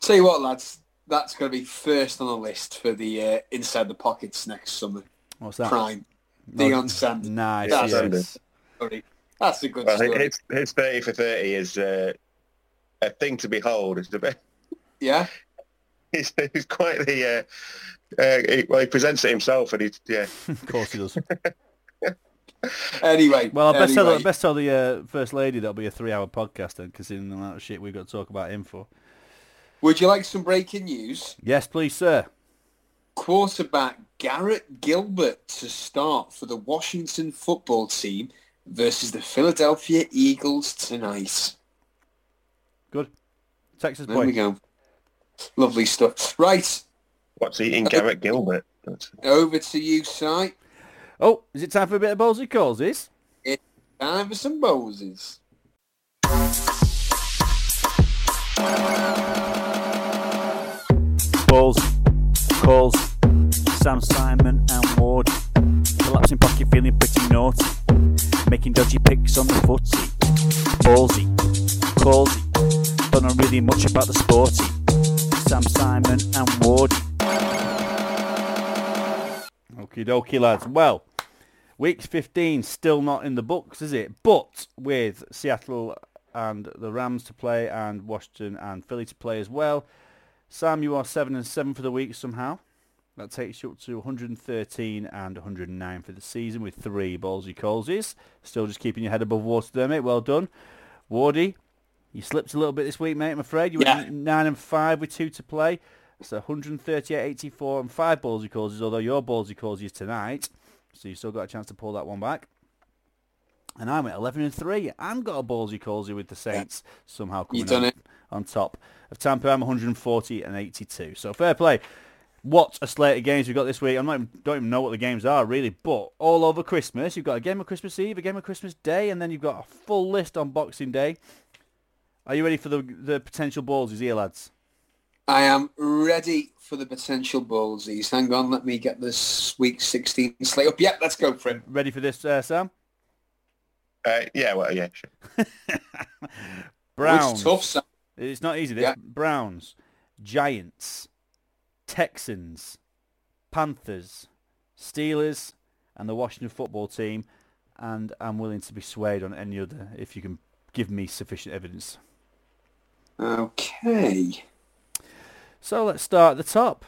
[SPEAKER 2] Tell you what, lads, that's going to be first on the list for the uh, inside the pockets next summer.
[SPEAKER 3] What's that?
[SPEAKER 2] Prime.
[SPEAKER 3] No,
[SPEAKER 2] Deion Sanders.
[SPEAKER 3] Nice.
[SPEAKER 2] That's
[SPEAKER 3] yes.
[SPEAKER 4] Sanders.
[SPEAKER 2] Sorry. That's a good
[SPEAKER 4] well,
[SPEAKER 2] story.
[SPEAKER 4] his, his thirty for thirty is uh, a thing to behold. It's a bit.
[SPEAKER 2] Yeah.
[SPEAKER 4] He's, he's quite the. Uh, uh, he, well, he presents it himself, and he's yeah.
[SPEAKER 3] Of course he does.
[SPEAKER 2] Anyway.
[SPEAKER 3] Well, I best tell,
[SPEAKER 2] anyway.
[SPEAKER 3] the, best tell the uh, first lady that'll be a three-hour podcast then, considering the amount of shit we've got to talk about him for.
[SPEAKER 2] Would you like some breaking news?
[SPEAKER 3] Yes, please, sir.
[SPEAKER 2] quarterback Garrett Gilbert to start for the Washington football team versus the Philadelphia Eagles tonight.
[SPEAKER 3] Good. Texas
[SPEAKER 2] There we go. Lovely stuff. Right,
[SPEAKER 4] What's eating Garrett Gilbert? That's-
[SPEAKER 2] over to you, Si.
[SPEAKER 3] Oh, is it time for a bit of ballsy calls? Is
[SPEAKER 2] Time for some Moses.
[SPEAKER 3] balls, calls, Sam Simon and Ward. Collapsing pocket feeling pretty naughty. Making dodgy picks on the footy. Ballsy, callsy, but not really much about the sporty. Sam Simon and Ward. Okie dokie lads. Well, week 15 still not in the books, is it? But with Seattle and the Rams to play and Washington and Philly to play as well. Sam, you are 7 and 7 for the week somehow. That takes you up to 113 and 109 for the season with three ballsy callsies. Still just keeping your head above water there, mate. Well done. Wardy, you slipped a little bit this week, mate, I'm afraid. You
[SPEAKER 2] Yeah.
[SPEAKER 3] went 9 and 5 with two to play. So 138, 84 and five ballsy callsies, although your ballsy callsies tonight. So you still got a chance to pull that one back. And I'm at 11 and 3 and got a ballsy callsy with the Saints somehow coming
[SPEAKER 2] You done
[SPEAKER 3] on,
[SPEAKER 2] it.
[SPEAKER 3] on top of Tampa. I'm 140 and 82. So fair play. What a slate of games we've got this week. I don't even, don't even know what the games are really, but all over Christmas, you've got a game of Christmas Eve, a game of Christmas Day, and then you've got a full list on Boxing Day. Are you ready for the the potential ballsies here, lads?
[SPEAKER 2] I am ready for the potential ballsies. Hang on, let me get this week 16 slate up. Yep, let's go for it.
[SPEAKER 3] Ready for this, uh, Sam?
[SPEAKER 4] Uh, yeah, well, yeah, sure.
[SPEAKER 3] Browns.
[SPEAKER 2] It's tough, Sam.
[SPEAKER 3] It's not easy. This
[SPEAKER 2] Yeah.
[SPEAKER 3] Browns, Giants, Texans, Panthers, Steelers, and the Washington football team. And I'm willing to be swayed on any other if you can give me sufficient evidence.
[SPEAKER 2] Okay.
[SPEAKER 3] So let's start at the top.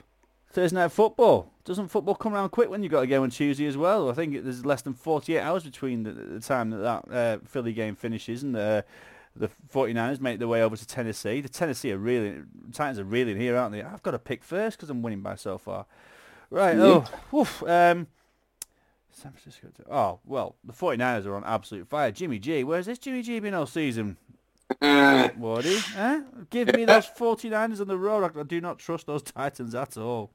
[SPEAKER 3] Thursday night football. Doesn't football come around quick when you've got a game on Tuesday as well? I think there's less than 48 hours between the, the time that that uh, Philly game finishes and the the 49ers make their way over to Tennessee. The Tennessee are really, Titans are really in here, aren't they? I've got to pick first because I'm winning by so far. Right, oh, woof, um, San Francisco. Oh, well, the 49ers are on absolute fire. Jimmy G, where's this Jimmy G been all season?
[SPEAKER 2] Uh,
[SPEAKER 3] Woody, eh? Give me those 49ers on the road. I, I do not trust those Titans at all.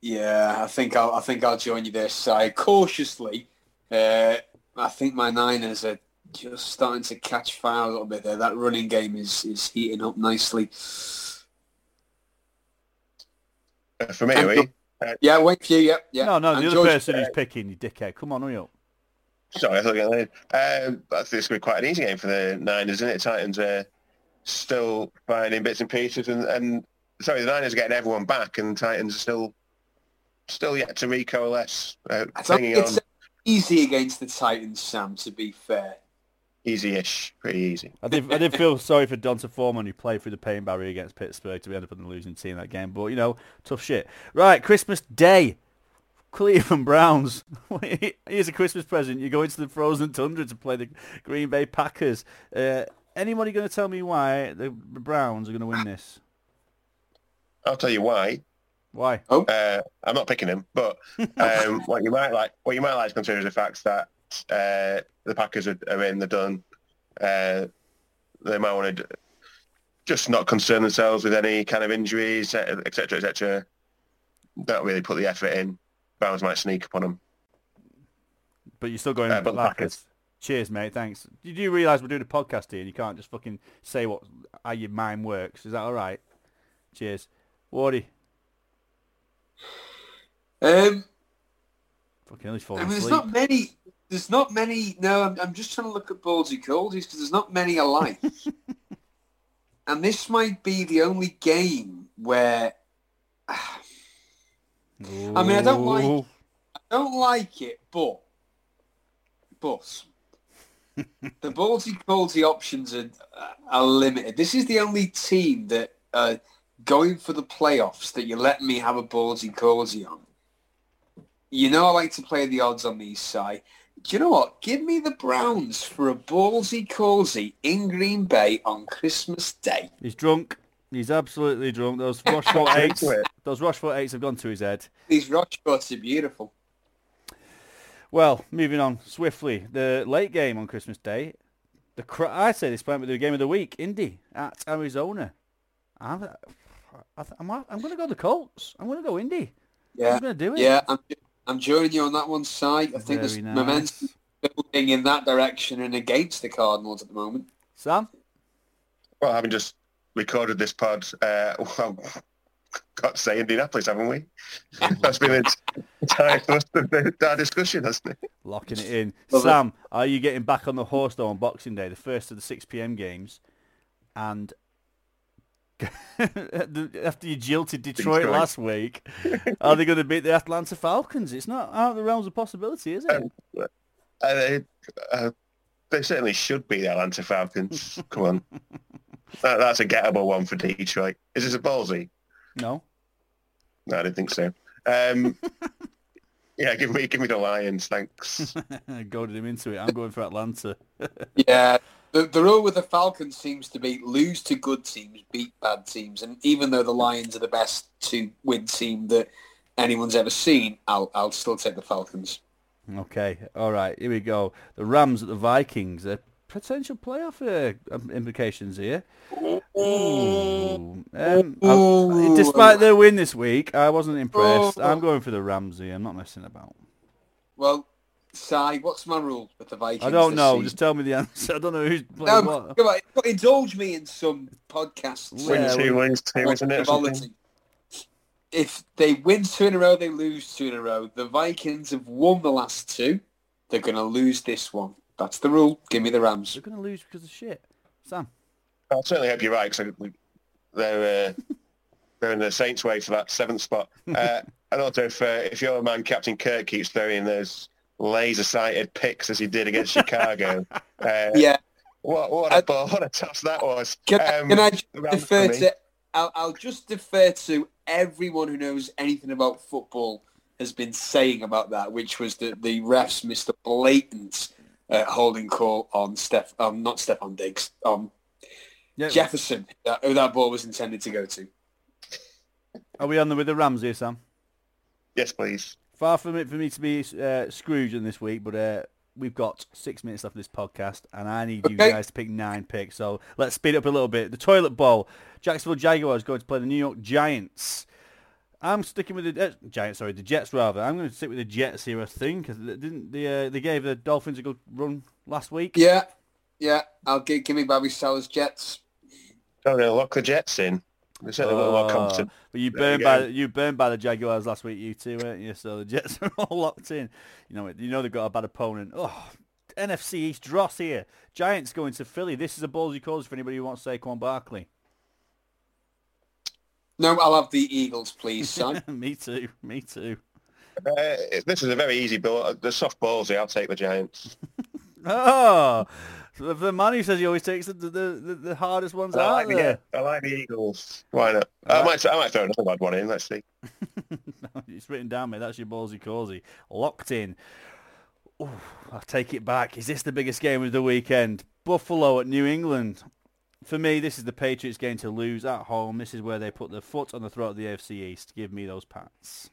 [SPEAKER 2] yeah, I think I'll I think I'll join you there, Si. Cautiously, uh, I think my Niners are just starting to catch fire a little bit there. That running game is is heating up nicely.
[SPEAKER 4] Uh, For me, are we?
[SPEAKER 2] Yeah, wait for you. Yep, yeah.
[SPEAKER 3] No, no,
[SPEAKER 2] And
[SPEAKER 3] the other
[SPEAKER 2] George-
[SPEAKER 3] person who's picking, you dickhead. Come on, hurry up.
[SPEAKER 4] Sorry, I thought you were going to um, I think it's going to be quite an easy game for the Niners, isn't it? Titans are still finding bits and pieces, and, and sorry, the Niners are getting everyone back, and Titans are still still yet to recoalesce, uh,
[SPEAKER 2] I
[SPEAKER 4] hanging
[SPEAKER 2] think
[SPEAKER 4] on
[SPEAKER 2] it's easy against the Titans, Sam. To be fair.
[SPEAKER 4] Easy-ish, pretty easy.
[SPEAKER 3] I did, I did feel sorry for D'Onta Foreman who played through the pain barrier against Pittsburgh to be end up on the losing team that game. But, you know, tough shit. Right, Christmas Day. Cleveland Browns. Here's a Christmas present. You go into the frozen tundra to play the Green Bay Packers. Uh, anybody going to tell me why the Browns are going to win this?
[SPEAKER 4] I'll tell you why.
[SPEAKER 3] Why?
[SPEAKER 4] Uh, I'm not picking him, but um, what you might like, what you might like to consider is the fact that uh, the Packers are, are in, they're done. Uh, they might want to just not concern themselves with any kind of injuries, etc., etc. Don't really put the effort in. Browns might sneak upon them.
[SPEAKER 3] But you're still going
[SPEAKER 4] Uh, but
[SPEAKER 3] the
[SPEAKER 4] the
[SPEAKER 3] Packers.
[SPEAKER 4] Packers.
[SPEAKER 3] Cheers, mate. Thanks. Did you realise we're doing a podcast here and you can't just fucking say what how your mind works? Is that all right? Cheers. Wardy.
[SPEAKER 2] Um,
[SPEAKER 3] Fucking hell, he's
[SPEAKER 2] I
[SPEAKER 3] falling
[SPEAKER 2] mean, there's
[SPEAKER 3] asleep.
[SPEAKER 2] not many. There's not many. No, I'm, I'm just trying to look at ballsy coldies because there's not many alike. and this might be the only game where I mean, I don't like-
[SPEAKER 3] Ooh.
[SPEAKER 2] don't like it, but but the ballsy coldy options are are limited. This is the only team that are going for the playoffs that you let me have a ballsy coldy on. You know I like to play the odds on these side. Do you know what? Give me the Browns for a ballsy callsy in Green Bay on Christmas Day.
[SPEAKER 3] He's drunk. He's absolutely drunk. Those Rochefort eights, those Rochefort eights have gone to his head.
[SPEAKER 2] These Rocheforts are beautiful.
[SPEAKER 3] Well, moving on swiftly. The late game on Christmas Day. The I say this might be the game of the week. Indy at Arizona. I'm, I I'm going to go the Colts. I'm going to go Indy.
[SPEAKER 2] Yeah,
[SPEAKER 3] I'm going to do it.
[SPEAKER 2] yeah. I'm, I'm joining you on that one side. I think there's
[SPEAKER 3] Very
[SPEAKER 2] momentum building in that direction and against the Cardinals at the moment.
[SPEAKER 3] Sam?
[SPEAKER 4] Well, having just recorded this pod, uh, well, got to say Indianapolis, haven't we? That's been the entire thrust of our discussion, hasn't it?
[SPEAKER 3] Locking it in.
[SPEAKER 2] Love it.
[SPEAKER 3] Sam, are you getting back on the horse though on Boxing Day, the first of the 6 p.m. games? And after you jilted Detroit
[SPEAKER 4] Detroit.
[SPEAKER 3] last week, are they going to beat the Atlanta Falcons? It's not out of the realms of possibility, is it?
[SPEAKER 4] Um, Uh, they, uh, they certainly should be the Atlanta Falcons. Come on. That, that's a gettable one for Detroit. Is this a ballsy?
[SPEAKER 3] no.
[SPEAKER 4] No, I didn't think so. Um, yeah, give me give me the Lions, thanks.
[SPEAKER 3] Goaded him into it. I'm going for Atlanta.
[SPEAKER 2] Yeah, the, the rule with the Falcons seems to be lose to good teams, beat bad teams, and even though the Lions are the best two-win team that anyone's ever seen, I'll I'll still take the Falcons.
[SPEAKER 3] Okay, all right, here we go. The Rams at the Vikings. Uh, potential playoff uh, um, implications here. Um, I- despite their win this week, I wasn't impressed. I'm going for the Rams here. I'm not messing about.
[SPEAKER 2] Well, Si, what's my rule with the Vikings?
[SPEAKER 3] I don't know.
[SPEAKER 2] season?
[SPEAKER 3] Just tell me the answer. I don't know who's playing
[SPEAKER 2] No,
[SPEAKER 3] what.
[SPEAKER 2] come on, indulge me in some podcasts.
[SPEAKER 4] Win two, wins two, isn't it? or something?
[SPEAKER 2] Frivolity. If they win two in a row, they lose two in a row. The Vikings have won the last two. They're going to lose this one. That's the rule. Give me the Rams.
[SPEAKER 3] They're going to lose because of shit. Sam.
[SPEAKER 4] I certainly hope you're right because they're uh, they're in the Saints' way for that seventh spot. Uh, and also, if uh, if your man Captain Kirk keeps throwing those laser-sighted picks as he did against Chicago, uh,
[SPEAKER 2] Yeah.
[SPEAKER 4] what what a ball, what a toss that was.
[SPEAKER 2] Can,
[SPEAKER 4] um,
[SPEAKER 2] can I just defer to? I'll, I'll just defer to everyone who knows anything about football has been saying about that, which was that the refs missed a blatant uh, holding call on Steph, um, not Stefon Diggs, um,
[SPEAKER 3] Yeah.
[SPEAKER 2] Jefferson, that, who that ball was intended to go to.
[SPEAKER 3] Are we on the with the Rams here, Sam?
[SPEAKER 4] Yes, please.
[SPEAKER 3] Far from it for me to be uh, Scrooge in this week, but uh, we've got six minutes left of this podcast, and I need you guys to pick nine picks. So let's speed up a little bit. The toilet bowl. Jacksonville Jaguars going to play the New York Giants. I'm sticking with the uh, Giants. Sorry, the Jets rather. I'm going to stick with the Jets here. I think 'cause they didn't they? Uh, they gave the Dolphins a good run last week.
[SPEAKER 2] Yeah, yeah. I'll give, give me Bobby Saleh's Jets.
[SPEAKER 4] Don't know, lock the Jets in. They're certainly a little more
[SPEAKER 3] Oh,
[SPEAKER 4] competent.
[SPEAKER 3] But you burned by the, you burned by the Jaguars last week, you two, weren't you? So the Jets are all locked in. You know, you know they've got a bad opponent. Oh, NFC East dross here. Giants going to Philly. This is a ballsy cause for anybody who wants Saquon Barkley.
[SPEAKER 2] No, I'll have the Eagles, please, son.
[SPEAKER 3] me too. Me too.
[SPEAKER 4] Uh, this is a very easy ball. The soft ballsy, I'll take the Giants.
[SPEAKER 3] Oh, the, the man who says he always takes the the, the, the hardest ones
[SPEAKER 4] I
[SPEAKER 3] out
[SPEAKER 4] like, the,
[SPEAKER 3] there.
[SPEAKER 4] I like the Eagles. Why not? I might I might throw another bad one in. Let's see.
[SPEAKER 3] it's written down, mate. That's your ballsy callsy. Locked in. Ooh, I'll take it back. Is this the biggest game of the weekend? Buffalo at New England. For me, this is the Patriots game to lose at home. This is where they put their foot on the throat of the AFC East. Give me those Pats.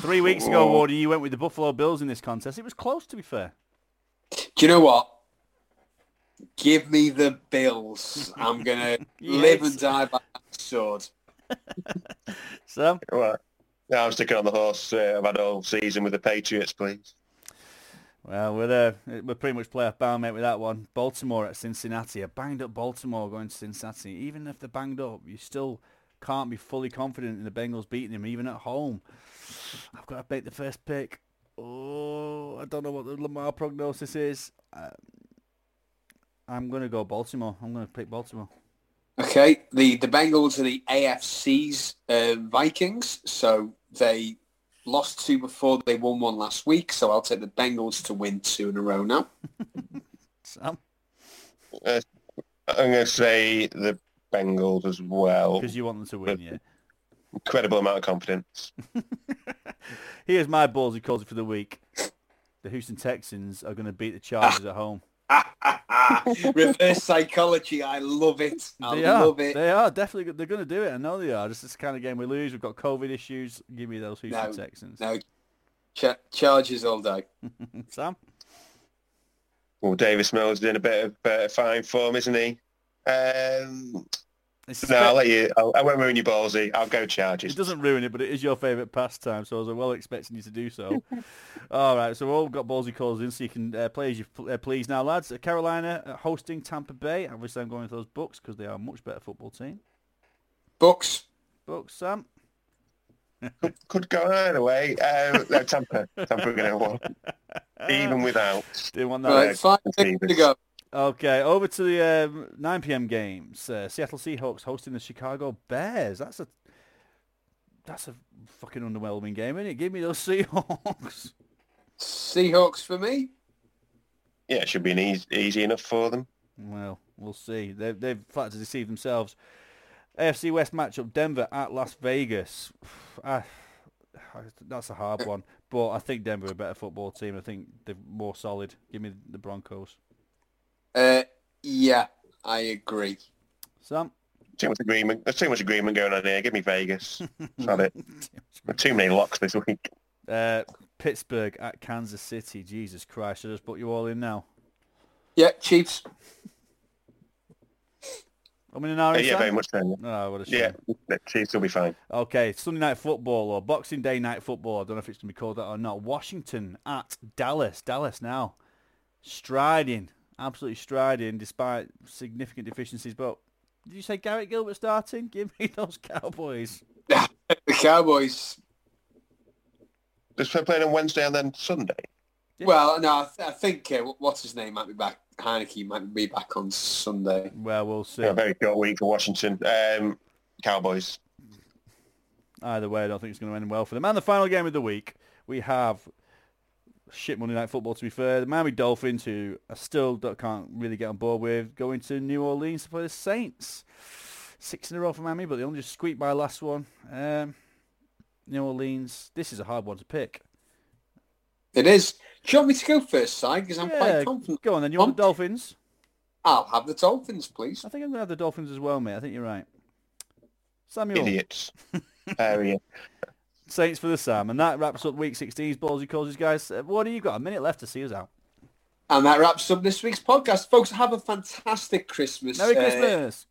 [SPEAKER 3] Three weeks ago, Wardy, you went with the Buffalo Bills in this contest. It was close, to be fair.
[SPEAKER 2] Do you know what? Give me the Bills. I'm gonna live and die by that sword.
[SPEAKER 3] Sam?
[SPEAKER 4] Well, yeah, I'm sticking on the horse uh, I've had all season with the Patriots, please.
[SPEAKER 3] Well, we're uh, we're pretty much playoff bound, mate, with that one. Baltimore at Cincinnati. A banged up Baltimore going to Cincinnati. Even if they're banged up, you still can't be fully confident in the Bengals beating them, even at home. I've got to make the first pick. Oh, I don't know what the Lamar prognosis is. Um, I'm going to go Baltimore. I'm going to pick Baltimore.
[SPEAKER 2] Okay, the the Bengals are the AFC's uh, Vikings, so they lost two before they won one last week. So I'll take the Bengals to win two in a row now.
[SPEAKER 3] Sam?
[SPEAKER 4] Uh, I'm going to say the Bengals as well.
[SPEAKER 3] Because you want them to win, yeah.
[SPEAKER 4] Incredible amount of confidence.
[SPEAKER 3] Here's my ballsy calls for the week. The Houston Texans are going to beat the Chargers at home.
[SPEAKER 2] Reverse psychology. I love it. I
[SPEAKER 3] they are.
[SPEAKER 2] love it.
[SPEAKER 3] They are definitely. go- They're going to do it. I know they are. This is the kind of game we lose. We've got COVID issues. Give me those Houston
[SPEAKER 2] No,
[SPEAKER 3] Texans.
[SPEAKER 2] No, Ch- charges all day.
[SPEAKER 3] Sam.
[SPEAKER 4] Well, Davis Mills is in a bit of uh, fine form, isn't he? Um,
[SPEAKER 3] It's
[SPEAKER 4] no, I'll let you. I'll, I won't ruin your ballsy. I'll go Chargers.
[SPEAKER 3] It doesn't ruin it, but it is your favourite pastime, so I was well expecting you to do so. all right, so we've all got ballsy calls in, so you can uh, play as you pl- uh, please now, lads. Uh, Carolina uh, hosting Tampa Bay. Obviously, I'm going with those Bucs because they are a much better football team.
[SPEAKER 2] Bucs.
[SPEAKER 3] Bucs, Sam.
[SPEAKER 4] Could go either way. Uh, no, Tampa. Tampa are going to win. Even without.
[SPEAKER 3] Didn't want that.
[SPEAKER 2] Right, five
[SPEAKER 4] Davis.
[SPEAKER 2] minutes to go.
[SPEAKER 3] Okay, over to the um, 9 p.m. games. Uh, Seattle Seahawks hosting the Chicago Bears. That's a that's a fucking underwhelming game, isn't it? Give me those Seahawks.
[SPEAKER 2] Seahawks for me.
[SPEAKER 4] Yeah, it should be an easy, easy enough for them.
[SPEAKER 3] Well, we'll see. They've, they've flat to deceive themselves. AFC West matchup, Denver at Las Vegas. I, that's a hard one, but I think Denver are a better football team. I think they're more solid. Give me the Broncos.
[SPEAKER 2] Uh, yeah, I agree.
[SPEAKER 3] Sam?
[SPEAKER 4] Too much agreement. There's too much agreement going on here. Give me Vegas. That's not it. Too many locks this week.
[SPEAKER 3] Uh, Pittsburgh at Kansas City. Jesus Christ, I just put you all in now.
[SPEAKER 2] Yeah, Chiefs.
[SPEAKER 3] I'm in an
[SPEAKER 4] Uh,
[SPEAKER 3] RSM?
[SPEAKER 4] yeah, very much so.
[SPEAKER 3] Oh, what a shame.
[SPEAKER 4] Yeah, the Chiefs will be fine.
[SPEAKER 3] Okay, Sunday night football or Boxing Day night football. I don't know if it's going to be called that or not. Washington at Dallas. Dallas now striding, absolutely striding despite significant deficiencies. But did you say Garrett Gilbert starting? Give me those Cowboys.
[SPEAKER 2] The Cowboys.
[SPEAKER 4] Just playing on Wednesday and then Sunday.
[SPEAKER 3] Yeah.
[SPEAKER 2] Well, no, I, th- I think uh, what's his name might be back. Heinicke might be back on Sunday.
[SPEAKER 3] Well, we'll see.
[SPEAKER 4] A very short week for Washington. Um, Cowboys.
[SPEAKER 3] Either way, I don't think it's going to end well for them. And the final game of the week, we have shit Monday Night Football, to be fair. The Miami Dolphins, who I still can't really get on board with, going to New Orleans to play the Saints. Six in a row for Miami, but they only just squeaked by last one. Um, New Orleans, this is a hard one to pick.
[SPEAKER 2] It is. Do you want me to go first, side? Because I'm
[SPEAKER 3] Yeah,
[SPEAKER 2] quite confident.
[SPEAKER 3] Go on then, you want the Dolphins?
[SPEAKER 2] I'll have the Dolphins, please.
[SPEAKER 3] I think I'm going to have the Dolphins as well, mate. I think you're right. Samuel.
[SPEAKER 4] Idiots. Area.
[SPEAKER 3] Saints for the Sam. And that wraps up Week 16's Ballsy Callsy's, guys. Uh, What do you got? A minute left to see us out.
[SPEAKER 2] And that wraps up this week's podcast. Folks, have a fantastic Christmas.
[SPEAKER 3] Merry
[SPEAKER 2] Uh,
[SPEAKER 3] Christmas.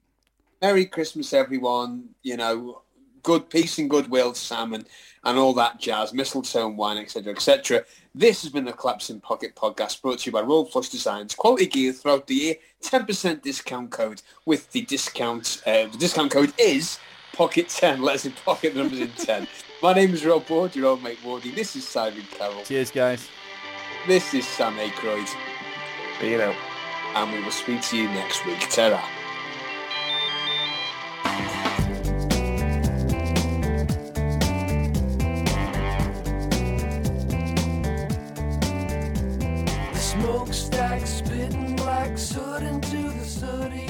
[SPEAKER 2] Merry Christmas, everyone. You know, good peace and goodwill, Sam, and and all that jazz, mistletoe and wine, etc., etc. This has been the Collapsing Pocket podcast brought to you by Roll Flush Designs. Quality gear throughout the year. 10% discount code with the discount. Uh, the discount code is Pocket 10. Let's in pocket numbers in 10. My name is Rob Ward, your old mate Wardy. This is Simon Carroll.
[SPEAKER 3] Cheers, guys.
[SPEAKER 2] This is Sam Aykroyd.
[SPEAKER 4] You know.
[SPEAKER 2] And we will speak to you next week. Terra. smokestack spitting black soot into the sooty